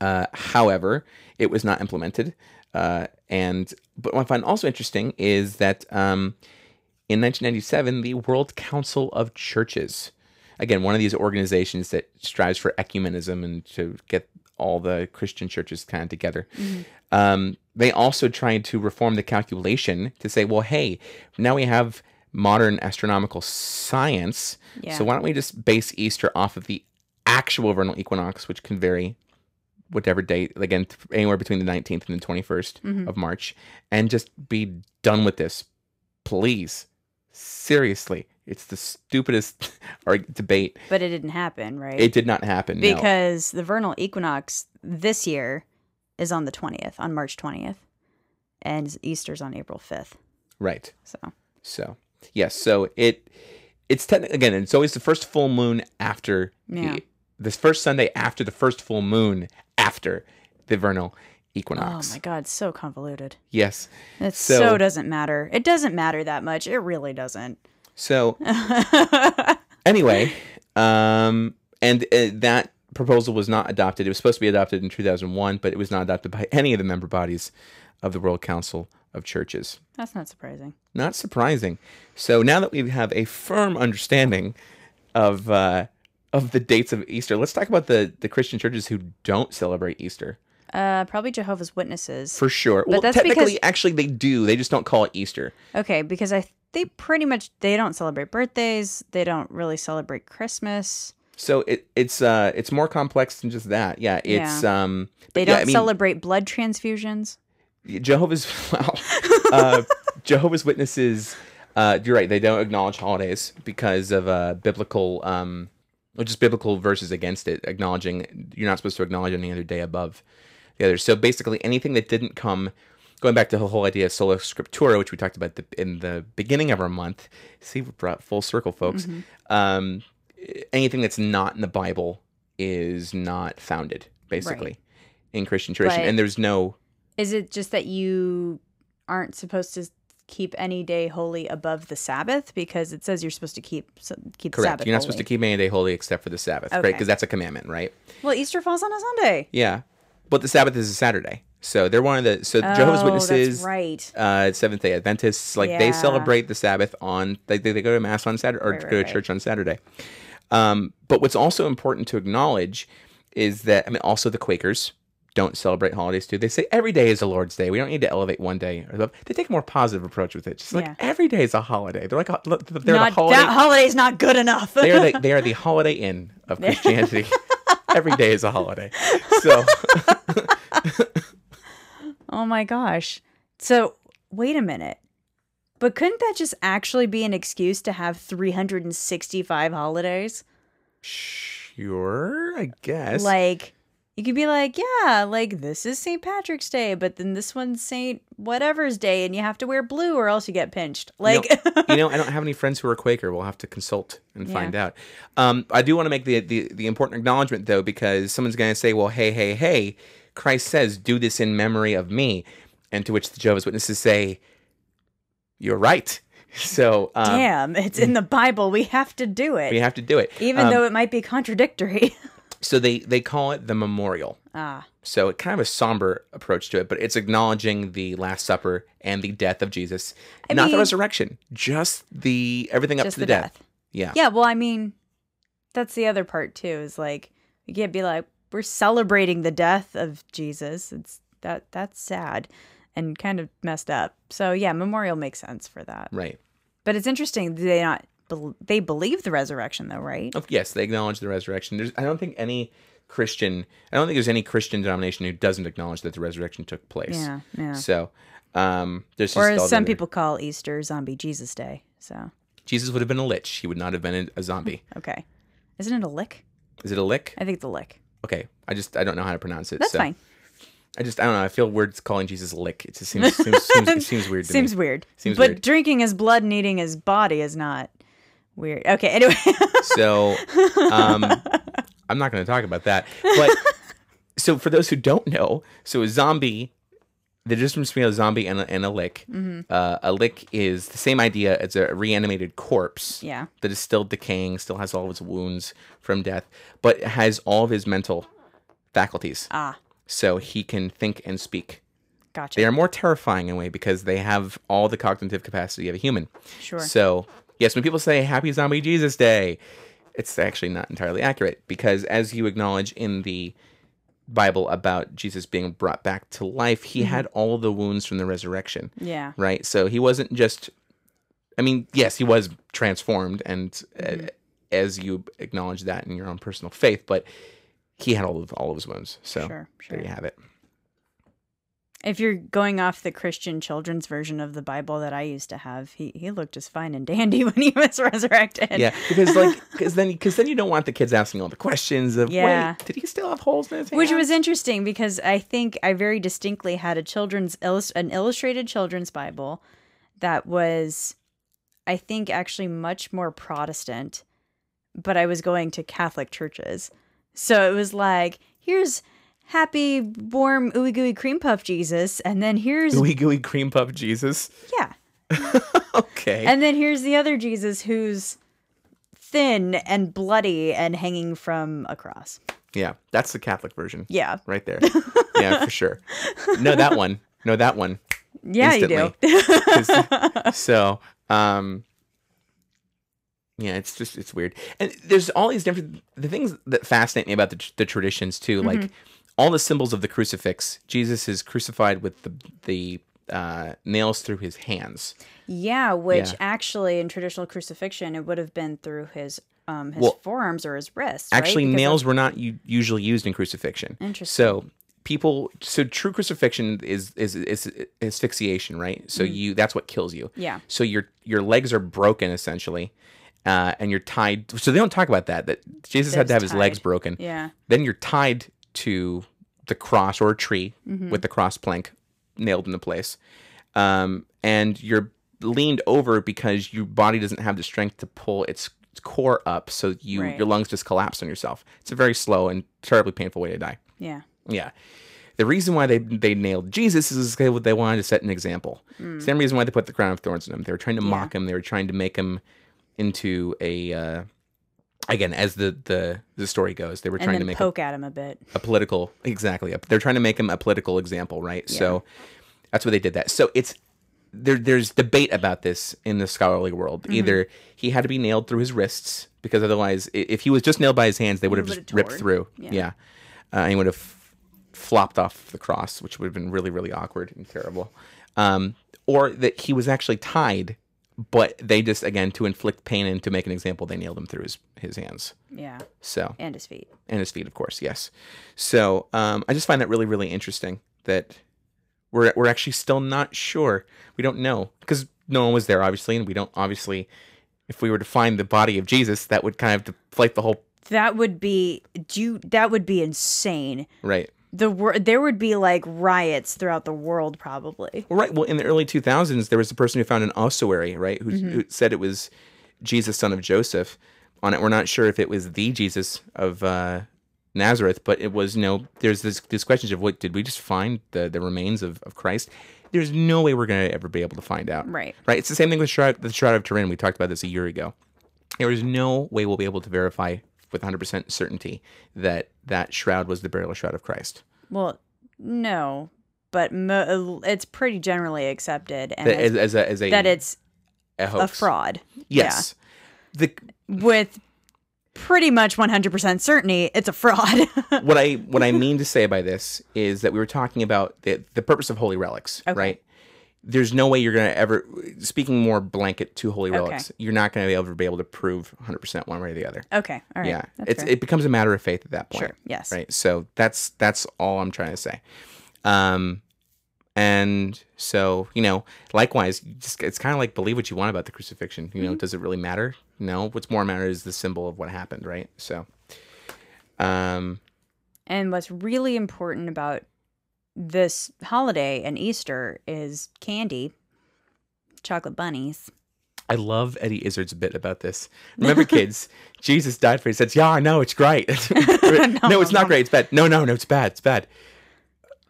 A: Uh, however, it was not implemented. Uh, and but what I find also interesting is that um, in 1997, the World Council of Churches, again, one of these organizations that strives for ecumenism and to get all the Christian churches kind of together. Um, they also tried to reform the calculation to say, well, hey, now we have modern astronomical science,
B: Yeah.
A: so why don't we just base Easter off of the actual vernal equinox, which can vary whatever date, again, anywhere between the 19th and the 21st of March, and just be done with this, please. Seriously, it's the stupidest debate.
B: But it didn't happen, right?
A: It did not happen. no.
B: because the vernal equinox this year is on the 20th, on March 20th, and Easter's on April 5th.
A: right.
B: So,
A: So yes, so it it's technically again it's always the first full moon after
B: Yeah.
A: the this first Sunday after the first full moon after the vernal
B: oh my god, so convoluted.
A: Yes.
B: It
A: So-
B: so, doesn't matter. It doesn't matter that much. It really doesn't.
A: So anyway, um, and uh, that proposal was not adopted. It was supposed to be adopted in 2001, but it was not adopted by any of the member bodies of the World Council of Churches.
B: That's not surprising.
A: Not surprising. So now that we have a firm understanding of uh, of the dates of Easter, let's talk about the the Christian churches who don't celebrate Easter.
B: Uh, probably Jehovah's Witnesses.
A: For sure. well,
B: that's
A: technically,
B: because-
A: actually, they do. They just don't call it Easter.
B: Okay, because I they pretty much they don't celebrate birthdays. They don't really celebrate Christmas.
A: So it, it's uh it's more complex than just that. Yeah, it's um
B: They don't
A: I mean,
B: celebrate blood transfusions.
A: Jehovah's wow. uh, Jehovah's Witnesses. Uh, you're right. They don't acknowledge holidays because of uh, biblical, um, or just biblical verses against it, acknowledging you're not supposed to acknowledge any other day above the others. So basically, anything that didn't come, going back to the whole idea of sola scriptura, which we talked about the, in the beginning of our month. See, we brought full circle, folks. Um, anything that's not in the Bible is not founded, basically, in Christian tradition,
B: But-
A: and there's no
B: Is it just that you aren't supposed to keep any day holy above the Sabbath because it says you're supposed to keep so- keep the
A: Correct.
B: Sabbath.
A: You're not supposed to keep any day holy except for the Sabbath, right? Because that's a commandment, right?
B: Well, Easter falls on a Sunday.
A: Yeah. But the Sabbath is a Saturday. So they're one of the so Jehovah's
B: Oh,
A: Witnesses,
B: right.
A: uh, Seventh Day Adventists, like they celebrate the Sabbath on they, they, they go to mass on Saturday or
B: Right,
A: go
B: right,
A: to
B: right.
A: church on Saturday. Um, but what's also important to acknowledge is that I mean also the Quakers don't celebrate holidays too. They say every day is the Lord's Day. We don't need to elevate one day. They take a more positive approach with it. Just like
B: Yeah.
A: every day is a holiday. They're like they're
B: not,
A: the holiday.
B: That holiday's not good enough.
A: they are the, they are the holiday inn of Christianity. Every day is a holiday. So
B: oh my gosh. So wait a minute. But couldn't that just actually be an excuse to have 365 holidays?
A: sure, I guess.
B: Like you could be like, yeah, like this is St. Patrick's Day, but then this one's St. Whatever's Day, and you have to wear blue or else you get pinched. Like,
A: you know, I don't have any friends who are Quaker. We'll have to consult and
B: Yeah.
A: find out. Um, I do want to make the, the the important acknowledgement though, because someone's going to say, "Well, hey, hey, hey, Christ says, do this in memory of me," and to which the Jehovah's Witnesses say, "You're right." So um,
B: damn, it's in the Bible. We have to do it,
A: we have to do it,
B: even
A: Um,
B: though it might be contradictory.
A: So they they call it the memorial.
B: ah,
A: So it kind of a somber approach to it, but it's acknowledging the Last Supper and the death of Jesus, not the
B: mean-
A: resurrection, just the everything up
B: just
A: to
B: the
A: the, death.
B: death.
A: Yeah.
B: Yeah, well, I mean, that's the other part too. Is like you can't be like we're celebrating the death of Jesus. It's that that's sad and kind of messed up. So yeah, memorial makes sense for that.
A: Right.
B: But it's interesting. Do they not? Bel they believe the resurrection, though, right?
A: Oh, yes, they acknowledge the resurrection. There's, I don't think any Christian, I don't think there's any Christian denomination who doesn't acknowledge that the resurrection took place.
B: Yeah, yeah.
A: So, um, there's
B: Or as some
A: other-
B: people call Easter Zombie Jesus Day. So
A: Jesus would have been a lich. He would not have been a zombie.
B: okay, isn't it a lick?
A: Is it a lick?
B: I think it's a lick.
A: Okay, I just I don't know how to pronounce it.
B: That's
A: so
B: fine.
A: I just I don't know. I feel weird calling Jesus a lick. It just seems seems, seems, it seems weird to
B: Seems
A: me.
B: weird.
A: Seems
B: but
A: weird.
B: drinking his blood and eating his body is not weird. Okay, anyway.
A: So, um, I'm not going to talk about that. But so for those who don't know, so a zombie, the difference between a zombie and a, and a lick,
B: Mm-hmm.
A: uh, a lick is the same idea as a reanimated corpse
B: yeah.
A: that is still decaying, still has all of its wounds from death, but has all of his mental faculties.
B: Ah,
A: So he can think and speak.
B: gotcha.
A: They are more terrifying in a way because they have all the cognitive capacity of a human.
B: Sure.
A: So, yes, when people say Happy Zombie Jesus Day, it's actually not entirely accurate because, as you acknowledge in the Bible about Jesus being brought back to life, he
B: Mm-hmm.
A: had all the wounds from the resurrection,
B: yeah.
A: right? So he wasn't just, I mean, yes, he was transformed, and
B: Mm-hmm.
A: uh, as you acknowledge that in your own personal faith, but he had all of all of his wounds. So
B: Sure,
A: there you have it.
B: If you're going off the Christian children's version of the Bible that I used to have, he, he looked just fine and dandy when he was resurrected.
A: Yeah, because like, because then, because then you don't want the kids asking all the questions of,
B: Yeah.
A: wait, did he still have holes in his
B: hand?
A: Which
B: was interesting because I think I very distinctly had a children's illus- an illustrated children's Bible that was, I think, actually much more Protestant, but I was going to Catholic churches, so it was like, here's happy, warm, ooey gooey cream puff Jesus, and then here's
A: gooey gooey cream puff Jesus.
B: yeah,
A: Okay.
B: and then here's the other Jesus who's thin and bloody and hanging from a cross.
A: yeah, that's the Catholic version
B: Yeah,
A: right there. yeah, for sure. No, that one. No, that one.
B: yeah, you do.
A: So, um, yeah, it's just it's weird, and there's all these different the things that fascinate me about the, the traditions too,
B: Mm-hmm.
A: like all the symbols of the crucifix. Jesus is crucified with the the uh, nails through his hands.
B: Yeah, which
A: Yeah.
B: actually in traditional crucifixion it would have been through his um his
A: Well,
B: forearms or his wrists.
A: Actually,
B: Because
A: nails were not u- usually used in crucifixion.
B: Interesting.
A: So people, so true crucifixion is is is asphyxiation, right? So you that's what kills you.
B: Mm. Yeah.
A: So your your legs are broken essentially, uh, and you're tied. So they don't talk about that. That Jesus had to have
B: it's
A: his legs broken.
B: Yeah.
A: Then you're tied to the cross or a tree
B: Mm-hmm.
A: with the cross plank nailed into place, um, and you're leaned over because your body doesn't have the strength to pull its core up, so you
B: Right.
A: your lungs just collapse on yourself. It's a very slow and terribly painful way to die.
B: Yeah.
A: Yeah. The reason why they they nailed Jesus is they, they wanted to set an example. Same reason why they put the crown of thorns on him. They were trying to mock him. They were trying to make him into a uh, again, as the the the story goes, they were trying to make a,
B: poke at him a bit.
A: a political exactly. A, they're trying to make him a political example, right? So that's why they did that. So it's there. There's debate about this in the scholarly world.
B: Mm-hmm.
A: Either he had to be nailed through his wrists because otherwise, if he was just nailed by his hands, they would have just ripped through.
B: Yeah.
A: Yeah, Uh, and he would have flopped off the cross, which would have been really, really awkward and terrible. Um, or that he was actually tied, but they just again to inflict pain and to make an example, they nailed him through his his hands.
B: Yeah.
A: So
B: And his feet.
A: and his feet, of course, yes. So um, I just find that really, really interesting that we're we're actually still not sure. We don't know because no one was there, obviously, and we don't obviously. If we were to find the body of Jesus, that would kind of deflate the whole
B: That would be do you, that would be insane.
A: Right.
B: The wor- there would be like riots throughout the world probably.
A: Well, right. Well, in the early 2000s, there was a person who found an ossuary, right, who, who said it was Jesus, son of Joseph. On it, we're not sure if it was the Jesus of uh, Nazareth, but it was. You know, there's this these questions of what did we just find the the remains of, of Christ? There's no way we're going to ever be able to find out.
B: Right.
A: Right. It's the same thing with shroud, the shroud of Turin. We talked about this a year ago. There is no way we'll be able to verify with 100% certainty that that shroud was the burial shroud of Christ.
B: Well, no, but mo- it's pretty generally accepted and
A: That-
B: it's-
A: As, as a, as a,
B: that it's
A: a,
B: a fraud.
A: Yes. The
B: With pretty much 100% certainty it's a fraud.
A: what I what I mean to say by this is that we were talking about the the purpose of holy relics,
B: Okay.
A: right? There's no way you're going to ever speaking more blanket to holy relics. You're not going to be able to be able to prove 100% one way or the other.
B: okay, all right.
A: yeah.
B: that's
A: It's
B: fair.
A: it becomes a matter of faith at that point.
B: Sure, yes.
A: Right? So that's that's all I'm trying to say. Um and so, you know, likewise, just it's kind of like believe what you want about the crucifixion. You know,
B: Mm-hmm.
A: does it really matter? No. What's more matter is the symbol of what happened, right? So um
B: And what's really important about this holiday and Easter is candy, chocolate bunnies.
A: I love Eddie Izzard's bit about this. Remember, kids, Jesus died for you. He says, "Yeah, I know it's great. no, it's not great. It's bad. No, no, no, it's bad. It's bad.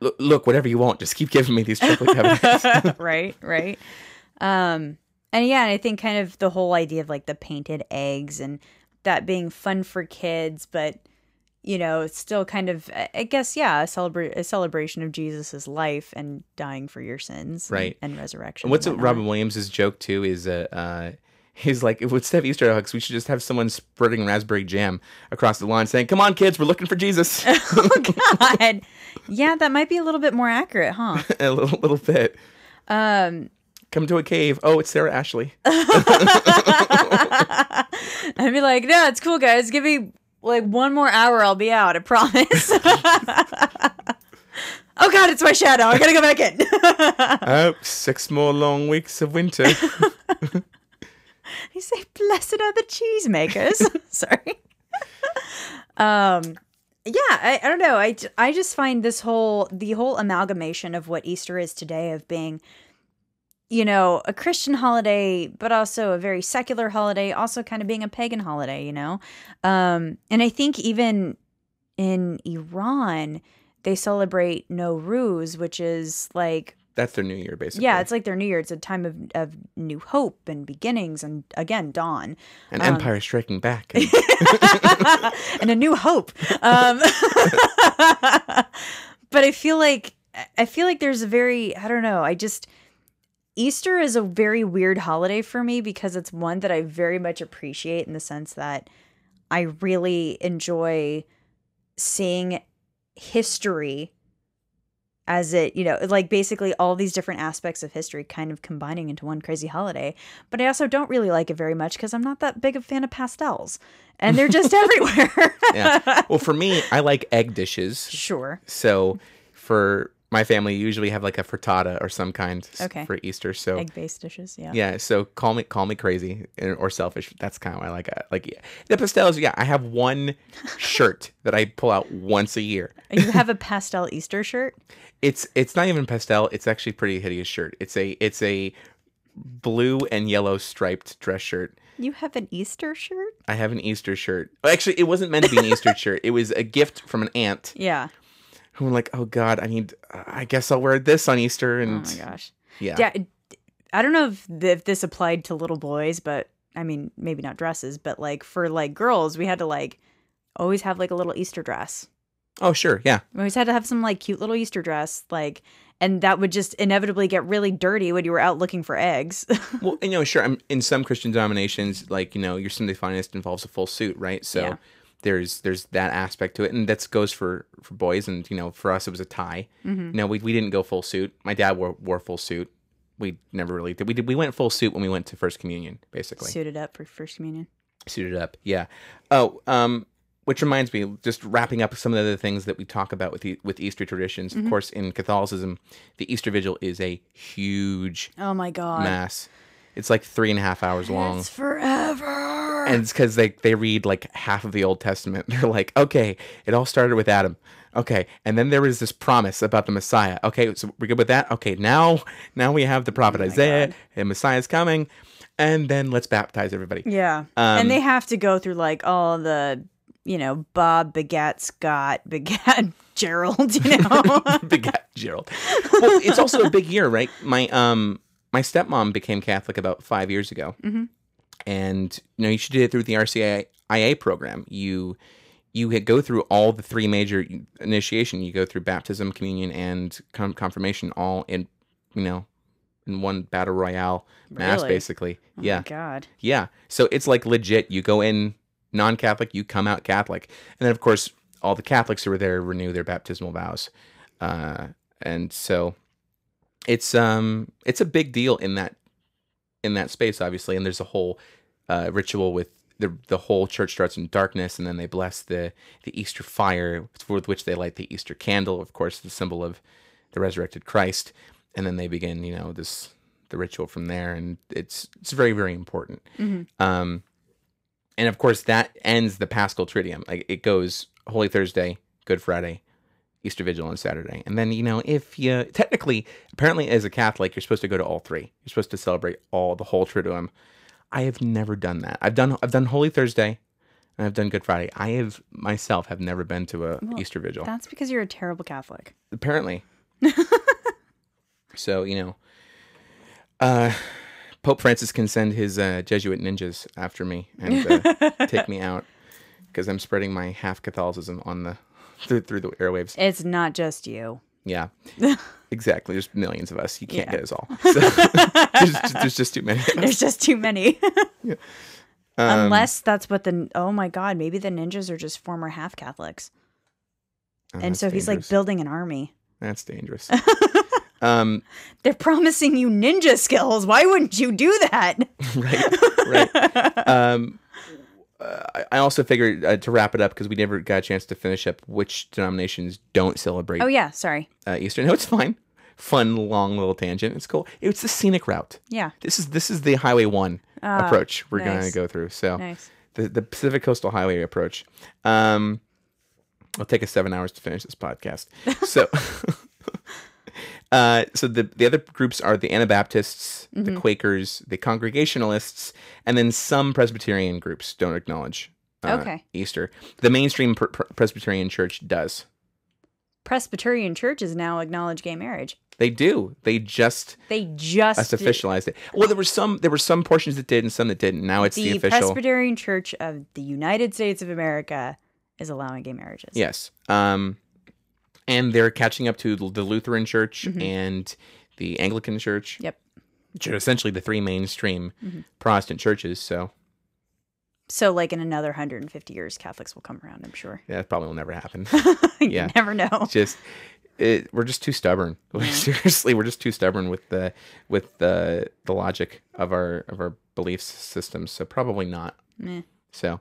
A: Look, look, whatever you want, just keep giving me these chocolate cavities."
B: right, right. Um, and yeah, I think kind of the whole idea of like the painted eggs and that being fun for kids, but you know, it's still kind of, I guess, yeah, a celebra- a celebration of Jesus's life and dying for your sins, and-
A: Right.
B: And, resurrection.
A: And What's
B: and.
A: Robin Williams' joke too is uh, uh, he's like, if instead of Easter eggs, we should just have someone spreading raspberry jam across the lawn, saying, "Come on, kids, we're looking for Jesus."
B: oh God. Yeah, that might be a little bit more accurate, huh?
A: a little, little bit.
B: Um,
A: Come to a cave. Oh, it's Sarah Ashley.
B: I'd be like, no, it's cool, guys. Give me like one more hour, I'll be out. I promise. oh God, it's my shadow. I gotta go back in.
A: oh, six more long weeks of winter.
B: you say, blessed are the cheesemakers. Sorry. um, yeah, I, I don't know. I, I just find this whole the whole amalgamation of what Easter is today of being, you know, a Christian holiday, but also a very secular holiday, also kind of being a pagan holiday. You know, um, and I think even in Iran they celebrate Nowruz, which is like
A: That's their new year, basically.
B: yeah, it's like their New Year. It's a time of, of new hope and beginnings, and again dawn.
A: an
B: um,
A: empire striking back. And
B: and a new hope. Um, but I feel like I feel like there's a very I don't know. I just Easter is a very weird holiday for me because it's one that I very much appreciate in the sense that I really enjoy seeing history as it, you know, like basically all these different aspects of history kind of combining into one crazy holiday. But I also don't really like it very much because I'm not that big a fan of pastels. And they're just everywhere.
A: yeah. Well, for me, I like egg dishes.
B: Sure.
A: So for my family, usually have like a frittata or some kind
B: Okay.
A: for Easter. So
B: Egg based dishes. Yeah.
A: yeah, so call me call me crazy or selfish. That's kind of what I like. uh, Like yeah. the pastels. Yeah, I have one shirt that I pull out once a year.
B: You have a pastel Easter shirt?
A: It's it's not even pastel. It's actually a pretty hideous shirt. It's a it's a blue and yellow striped dress shirt.
B: You have an Easter shirt?
A: I have an Easter shirt. Actually, it wasn't meant to be an Easter shirt. It was a gift from an aunt
B: Yeah.
A: Who were like, "Oh God, I need. I guess I'll wear this on Easter."
B: Oh
A: And
B: my gosh.
A: yeah,
B: Yeah. I don't know if, if this applied to little boys, but I mean, maybe not dresses, but like for like girls, we had to like always have like a little Easter dress.
A: Oh sure, yeah.
B: We always had to have some like cute little Easter dress, like, and that would just inevitably get really dirty when you were out looking for eggs.
A: Well, you know, sure. I'm, in some Christian denominations, like you know, your Sunday finest involves a full suit, right? So
B: Yeah.
A: There's there's that aspect to it, and that goes for for boys. And you know, for us, it was a tie.
B: Mm-hmm.
A: No, we we didn't go full suit. My dad wore wore full suit. We never really did. We did. We went full suit when we went to First Communion, basically.
B: Suited up for First Communion.
A: suited up. Yeah. Oh, um, which reminds me, just wrapping up some of the other things that we talk about with e- with Easter traditions.
B: Mm-hmm.
A: Of course, in Catholicism, the Easter Vigil is a huge
B: Oh my God.
A: mass. It's like three and a half hours long.
B: It's forever.
A: and it's because they they read like half of the Old Testament. They're like, okay, it all started with Adam. Okay, and then there was this promise about the Messiah. Okay, so we're good with that. Okay, now now we have the prophet Isaiah, and Messiah's coming, and then let's baptize everybody.
B: Yeah.
A: Um,
B: and they have to go through like all the, you know, Bob begat Scott begat Gerald, you know.
A: begat Gerald. Well, it's also a big year, right? My um my stepmom became Catholic about five years ago, and you know you should do it through the RCIA program. You you go through all the three major initiation. You go through baptism, communion, and com- confirmation, all in you know in one battle royale mass,
B: Really?
A: basically.
B: Oh
A: yeah,
B: my God.
A: yeah. So it's like legit. You go in non-Catholic, you come out Catholic, and then of course all the Catholics who were there renew their baptismal vows, uh, and so it's um it's a big deal in that in that space, obviously. And there's a whole uh, ritual with the the whole church starts in darkness, and then they bless the the Easter fire with which they light the Easter candle, of course, the symbol of the resurrected Christ, and then they begin, you know, this the ritual from there, and it's it's very very important. Um, and of course that ends the Paschal Triduum. Like it goes Holy Thursday, Good Friday, Easter Vigil on Saturday, and then you know if you technically, apparently as a Catholic, you're supposed to go to all three. You're supposed to celebrate all the whole Triduum. I have never done that. I've done I've done Holy Thursday, and I've done Good Friday. I have myself have never been to a Easter Vigil.
B: That's because you're a terrible Catholic.
A: apparently. so you know, uh, Pope Francis can send his uh, Jesuit ninjas after me and uh, take me out because I'm spreading my half Catholicism on the through, through the airwaves.
B: It's not just you.
A: Yeah, exactly. There's millions of us. You can't
B: Yeah.
A: get us all. So, there's, there's just too many.
B: There's just too many.
A: Um,
B: Unless that's what the oh my god, maybe the ninjas are just former half Catholics.
A: oh,
B: and so he's like building an army.
A: That's dangerous. um,
B: They're promising you ninja skills. Why wouldn't you do that?
A: right, right. Um, uh, I- also figured uh, to wrap it up because we never got a chance to finish up which denominations don't celebrate
B: Oh yeah, sorry.
A: uh, Easter. No, it's fine. Fun, long little tangent. It's cool. It's the scenic route.
B: Yeah.
A: This is this is the Highway One approach we're going to go through. So
B: Nice.
A: the the Pacific Coastal Highway approach. Um, it'll take us seven hours to finish this podcast. So. Uh, so the the other groups are the Anabaptists,
B: Mm-hmm.
A: the Quakers, the Congregationalists, and then some Presbyterian groups don't acknowledge uh,
B: Okay.
A: Easter. The mainstream pr- pr- Presbyterian Church does.
B: Presbyterian churches now acknowledge gay marriage.
A: They do. They just
B: They just
A: us officialized it. Well, there were some there were some portions that did and some that didn't. Now it's the,
B: the
A: official.
B: Presbyterian Church of the United States of America is allowing gay marriages.
A: Yes. Um, and they're catching up to the Lutheran Church
B: Mm-hmm.
A: and the Anglican Church,
B: Yep.
A: which are essentially the three mainstream
B: Mm-hmm.
A: Protestant churches. So
B: So like in another 150 years Catholics will come around, I'm sure.
A: yeah, that probably will never happen.
B: you
A: Yeah.
B: never know.
A: just it, we're just too stubborn. Seriously, we're just too stubborn with the with the the logic of our of our belief systems. So probably not.
B: Meh.
A: So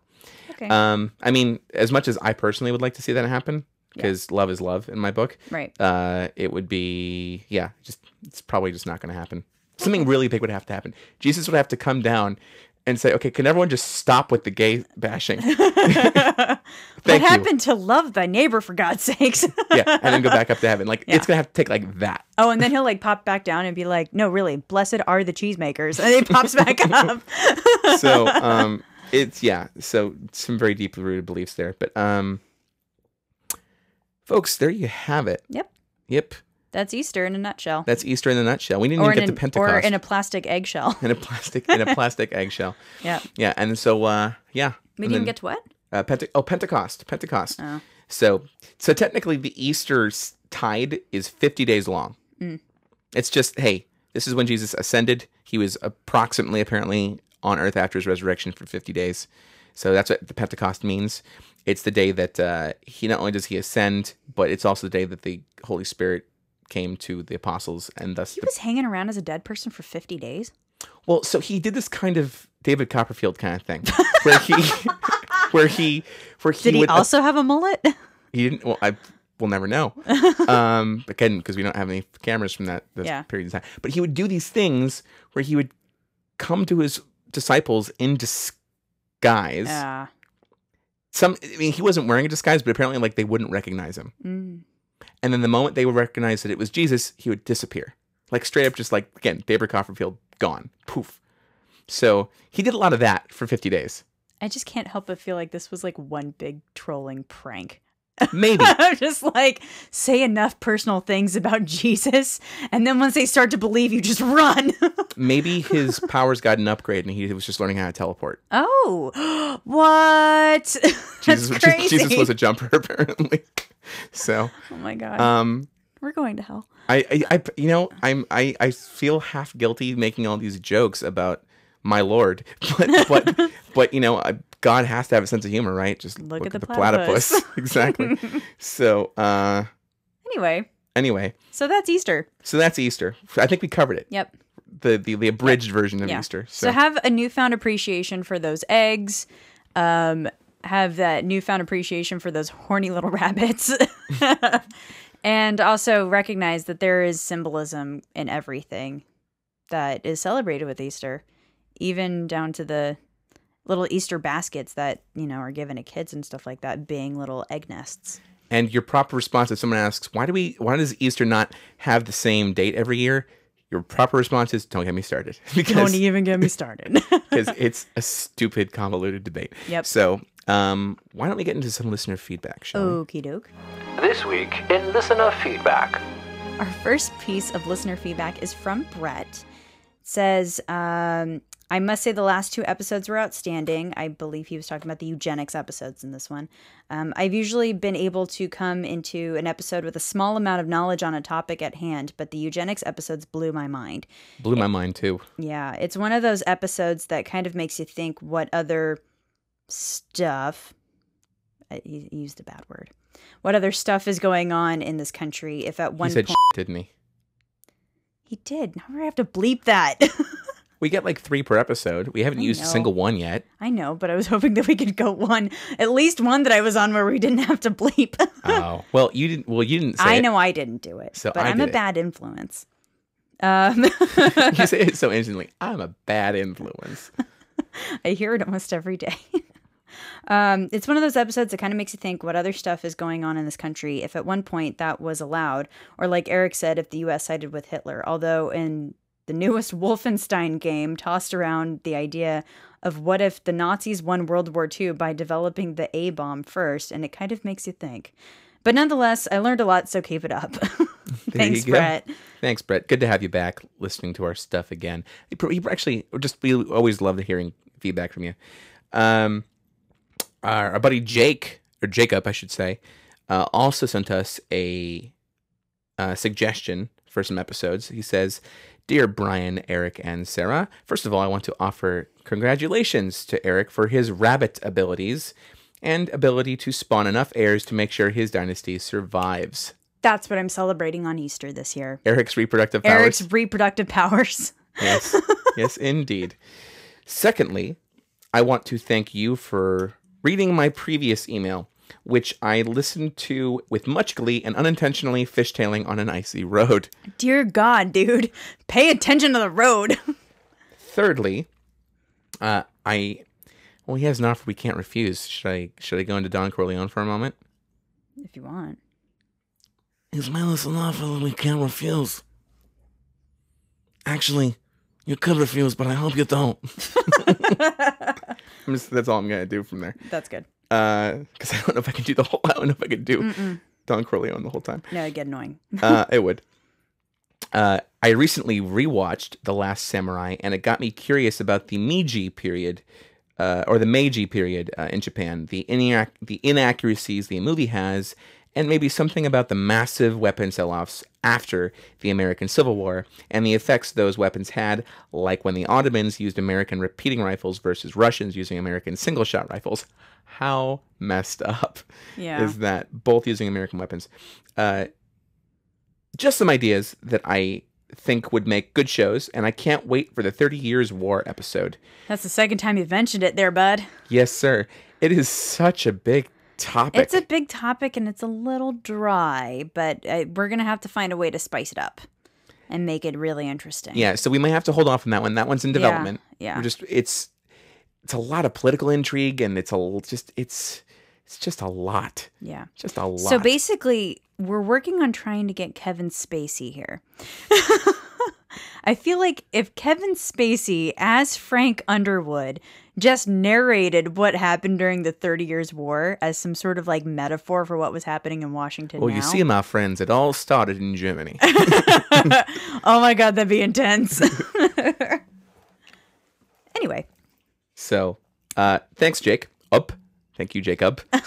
B: Okay.
A: um, I mean, as much as I personally would like to see that happen, because love is love in my book.
B: right.
A: uh, it would be yeah, just it's probably just not going to happen. Something really big would have to happen. Jesus would have to come down and say, "Okay, can everyone just stop with the gay bashing?"
B: what
A: you.
B: happened to love thy neighbor for God's sakes?
A: yeah, and then go back up to heaven. Like
B: Yeah.
A: it's gonna have to take like that.
B: oh, and then he'll like pop back down and be like, "No, really, blessed are the cheesemakers," and he pops back up.
A: So um, it's yeah. So some very deeply rooted beliefs there, but um, folks, there you have it.
B: Yep,
A: Yep,
B: that's Easter in a nutshell,
A: that's Easter in a nutshell. We didn't
B: or
A: even get
B: an,
A: to Pentecost.
B: or in a plastic eggshell.
A: in a plastic in a plastic eggshell.
B: yeah,
A: Yeah, and so uh, yeah,
B: we
A: and
B: didn't even
A: then-
B: get to what?
A: uh, Pente- oh Pentecost, Pentecost.
B: Oh.
A: So so technically, the Easter tide is fifty days long.
B: Mm.
A: It's just hey, this is when Jesus ascended. He was approximately apparently on earth after his resurrection for fifty days. So that's what the Pentecost means. It's the day that uh, he not only does he ascend, but it's also the day that the Holy Spirit came to the apostles, and thus
B: He
A: the
B: was hanging around as a dead person for 50 days.
A: well, so he did this kind of David Copperfield kind of thing, where he, where he, where he
B: Did he
A: would
B: also have a mullet?
A: he didn't. Well, I will never know. Um, again, because we don't have any cameras from that this
B: Yeah.
A: period of time. But he would do these things where he would come to his disciples in disguise.
B: Yeah.
A: Some, I mean, he wasn't wearing a disguise, but apparently, like they wouldn't recognize him.
B: Mm.
A: And then the moment they would recognize that it was Jesus, he would disappear, like straight up, just like again, David Copperfield gone, poof. So he did a lot of that for 50 days.
B: I just can't help but feel like this was like one big trolling prank.
A: Maybe.
B: I'm just like say enough personal things about Jesus, and then once they start to believe, you just run.
A: Maybe his powers got an upgrade and he was just learning how to teleport.
B: oh, what?
A: Jesus,
B: That's crazy.
A: Jesus was a jumper, apparently. So,
B: oh my god,
A: um,
B: we're going to hell.
A: I, I, I, you know, I'm, I, I feel half guilty making all these jokes about my Lord, but, but, but you know, I- God has to have a sense of humor, right? Just
B: Look at the
A: platypus. exactly. So, uh,
B: Anyway,
A: anyway,
B: so that's Easter.
A: so that's Easter. I think we covered it.
B: Yep.
A: The, the, the abridged version of
B: Yeah.
A: Easter.
B: So
A: So,
B: have a newfound appreciation for those eggs. Um, have that newfound appreciation for those horny little rabbits. and also recognize that there is symbolism in everything that is celebrated with Easter, even down to the little Easter baskets that, you know, are given to kids and stuff like that, being little egg nests.
A: and your proper response if someone asks, why do we, why does Easter not have the same date every year? Your proper response is, don't get me started. because
B: Don't even get me started.
A: because it's a stupid, convoluted debate.
B: Yep.
A: So, um, why don't we get into some listener feedback, shall we?
B: Okie doke.
C: This week in listener feedback.
B: Our first piece of listener feedback is from Brett. It says, um, I must say the last two episodes were outstanding. I believe he was talking about the eugenics episodes in this one. Um, I've usually been able to come into an episode with a small amount of knowledge on a topic at hand, but the eugenics episodes blew my mind.
A: Blew my mind too.
B: Yeah, it's one of those episodes that kind of makes you think what other stuff. I he used a bad word. What other stuff is going on in this country? If at one
A: He said,
B: point
A: "Shit," didn't he?
B: he did, now I have to bleep that.
A: We get like three per episode. We haven't
B: I
A: used a single one yet.
B: I know, but I was hoping that we could go one, at least one that I was on where we didn't have to bleep.
A: Oh, well, you didn't. Well, you didn't. Say
B: I
A: it.
B: know I didn't do it,
A: So
B: but
A: I
B: I'm a
A: it.
B: bad influence. Um,
A: you say it so instantly. I'm a bad influence.
B: I hear it almost every day. um, it's one of those episodes that kind of makes you think what other stuff is going on in this country if at one point that was allowed, or like Eric said, if the U.S. sided with Hitler. Although in the newest Wolfenstein game, tossed around the idea of what if the Nazis won World War II by developing the A bomb first, and it kind of makes you think. But nonetheless, I learned a lot, so keep it up. Thanks. Brett.
A: Thanks, Brett. Good to have you back listening to our stuff again. We actually just we always love hearing feedback from you. Um, our, our buddy Jake or Jacob, I should say, uh, also sent us a uh, suggestion for some episodes. He says, "Dear Bryan, Eric, and Sarah, first of all, I want to offer congratulations to Eric for his rabbit abilities." And ability to spawn enough heirs to make sure his dynasty survives.
B: That's what I'm celebrating on Easter this year.
A: Eric's reproductive powers.
B: Eric's reproductive powers.
A: Yes, yes, indeed. Secondly, I want to thank you for reading my previous email, which I listened to with much glee and unintentionally fishtailing on an icy road.
B: Dear God, dude, pay attention to the road.
A: Thirdly, uh, I well, he has an offer we can't refuse. Should I should I go into Don Corleone for a moment?
B: if you want.
A: He's made us an offer that we can't refuse. Actually, you could refuse, but I hope you don't. Just, that's all I'm gonna do from there.
B: That's good.
A: Because I don't know if I can do the whole. I don't know if I can do Don Corleone the whole time.
B: No, it'd get annoying.
A: Uh, it would. Uh, I recently rewatched The Last Samurai, and it got me curious about the Meiji period, uh, or the Meiji period uh, in Japan. The inac- the inaccuracies the movie has, and maybe something about the massive weapon sell-offs after the American Civil War and the effects those weapons had, like when the Ottomans used American repeating rifles versus Russians using American single-shot rifles. How messed up
B: Yeah.
A: is that both using American weapons. Uh, just some ideas that I think would make good shows, and I can't wait for the 30 Years War episode.
B: That's the second time you've mentioned it there, bud.
A: Yes, sir. It is such a big topic.
B: It's a big topic and it's a little dry, but uh, we're going to have to find a way to spice it up and make it really interesting.
A: yeah, so we might have to hold off on that one. That one's in development.
B: yeah.
A: We're just it's it's a lot of political intrigue, and it's a just it's it's just a lot,
B: Yeah.
A: just a lot.
B: So basically, we're working on trying to get Kevin Spacey here. I feel like if Kevin Spacey, as Frank Underwood, just narrated what happened during the Thirty Years' War as some sort of like metaphor for what was happening in Washington
A: well,
B: now.
A: you see, my friends, it all started in Germany.
B: oh my god, that'd be intense. anyway,
A: so, uh, thanks, Jake. Up. Thank you, Jacob.
B: why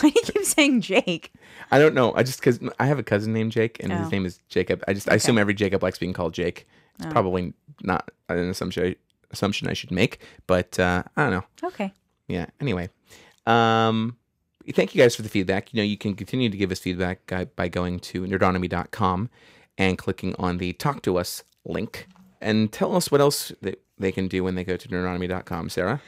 B: do you keep saying Jake?
A: I don't know. I just because I have a cousin named Jake, and
B: Oh.
A: his name is Jacob. I just I assume every Jacob likes being called Jake. It's probably not an assumption assumption I should make, but uh, I don't know.
B: Okay.
A: Yeah. Anyway, um, thank you guys for the feedback. You know, you can continue to give us feedback by, by going to nerdonomy.com and clicking on the Talk to Us link, and tell us what else that they can do when they go to nerdonomy.com. Sarah.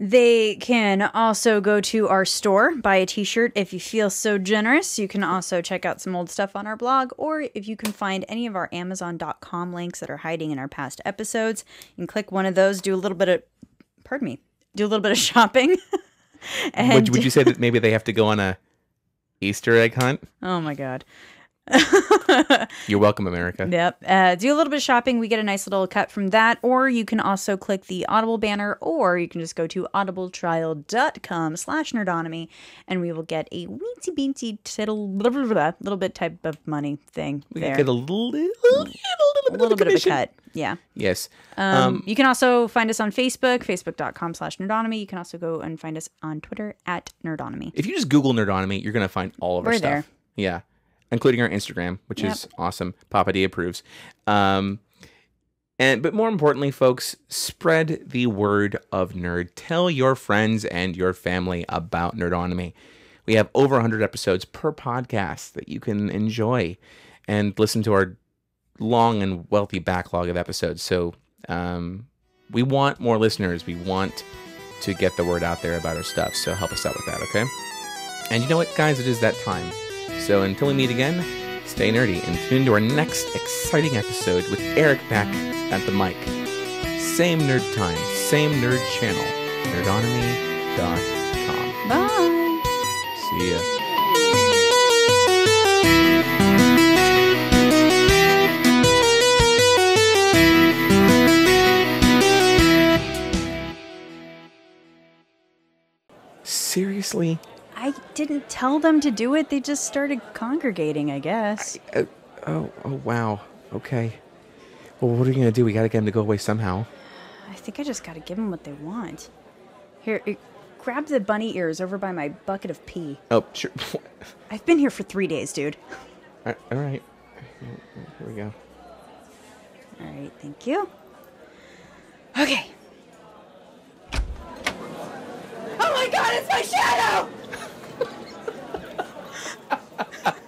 B: They can also go to our store, buy a t shirt if you feel so generous. You can also check out some old stuff on our blog, or if you can find any of our Amazon.com links that are hiding in our past episodes, you can click one of those, do a little bit of, pardon me, do a little bit of shopping. and
A: Would, would you say that maybe they have to go on a Easter egg hunt?
B: oh my God.
A: You're welcome, America.
B: Yep. Uh, do a little bit of shopping. We get a nice little cut from that. Or you can also click the Audible banner, or you can just go to audibletrial.com slash nerdonomy, and we will get a weensy beensy tittle, blah, blah, blah, little bit type of money thing
A: We
B: there.
A: get a little, little, little,
B: a little bit of a cut. Yeah.
A: Yes.
B: Um, you can also find us on Facebook, facebook.com slash nerdonomy. You can also go and find us on Twitter at nerdonomy.
A: If you just Google Nerdonomy, you're going to find all of our
B: We're
A: stuff.
B: there.
A: Yeah. Including our Instagram, which is awesome. Papa D approves. Um, and but more importantly, folks, spread the word of nerd. Tell your friends and your family about Nerdonomy. We have over 100 episodes per podcast that you can enjoy and listen to our long and wealthy backlog of episodes. So um, we want more listeners. We want to get the word out there about our stuff. So help us out with that, okay? And you know what, guys? It is that time. So until we meet again, stay nerdy and tune into our next exciting episode with Eric back at the mic. Same nerd time, same nerd channel, nerdonomy.com.
B: Bye.
A: See ya. Seriously?
B: I didn't tell them to do it. They just started congregating, I guess.
A: Uh, oh, oh, wow. Okay. Well, what are you gonna do? We gotta get them to go away somehow.
B: I think I just gotta give them what they want. Here, uh, grab the bunny ears over by my bucket of pee.
A: Oh, sure.
B: I've been here for three days, dude.
A: All right. Here we go.
B: All right, thank you. Okay. Oh my god, it's my shadow!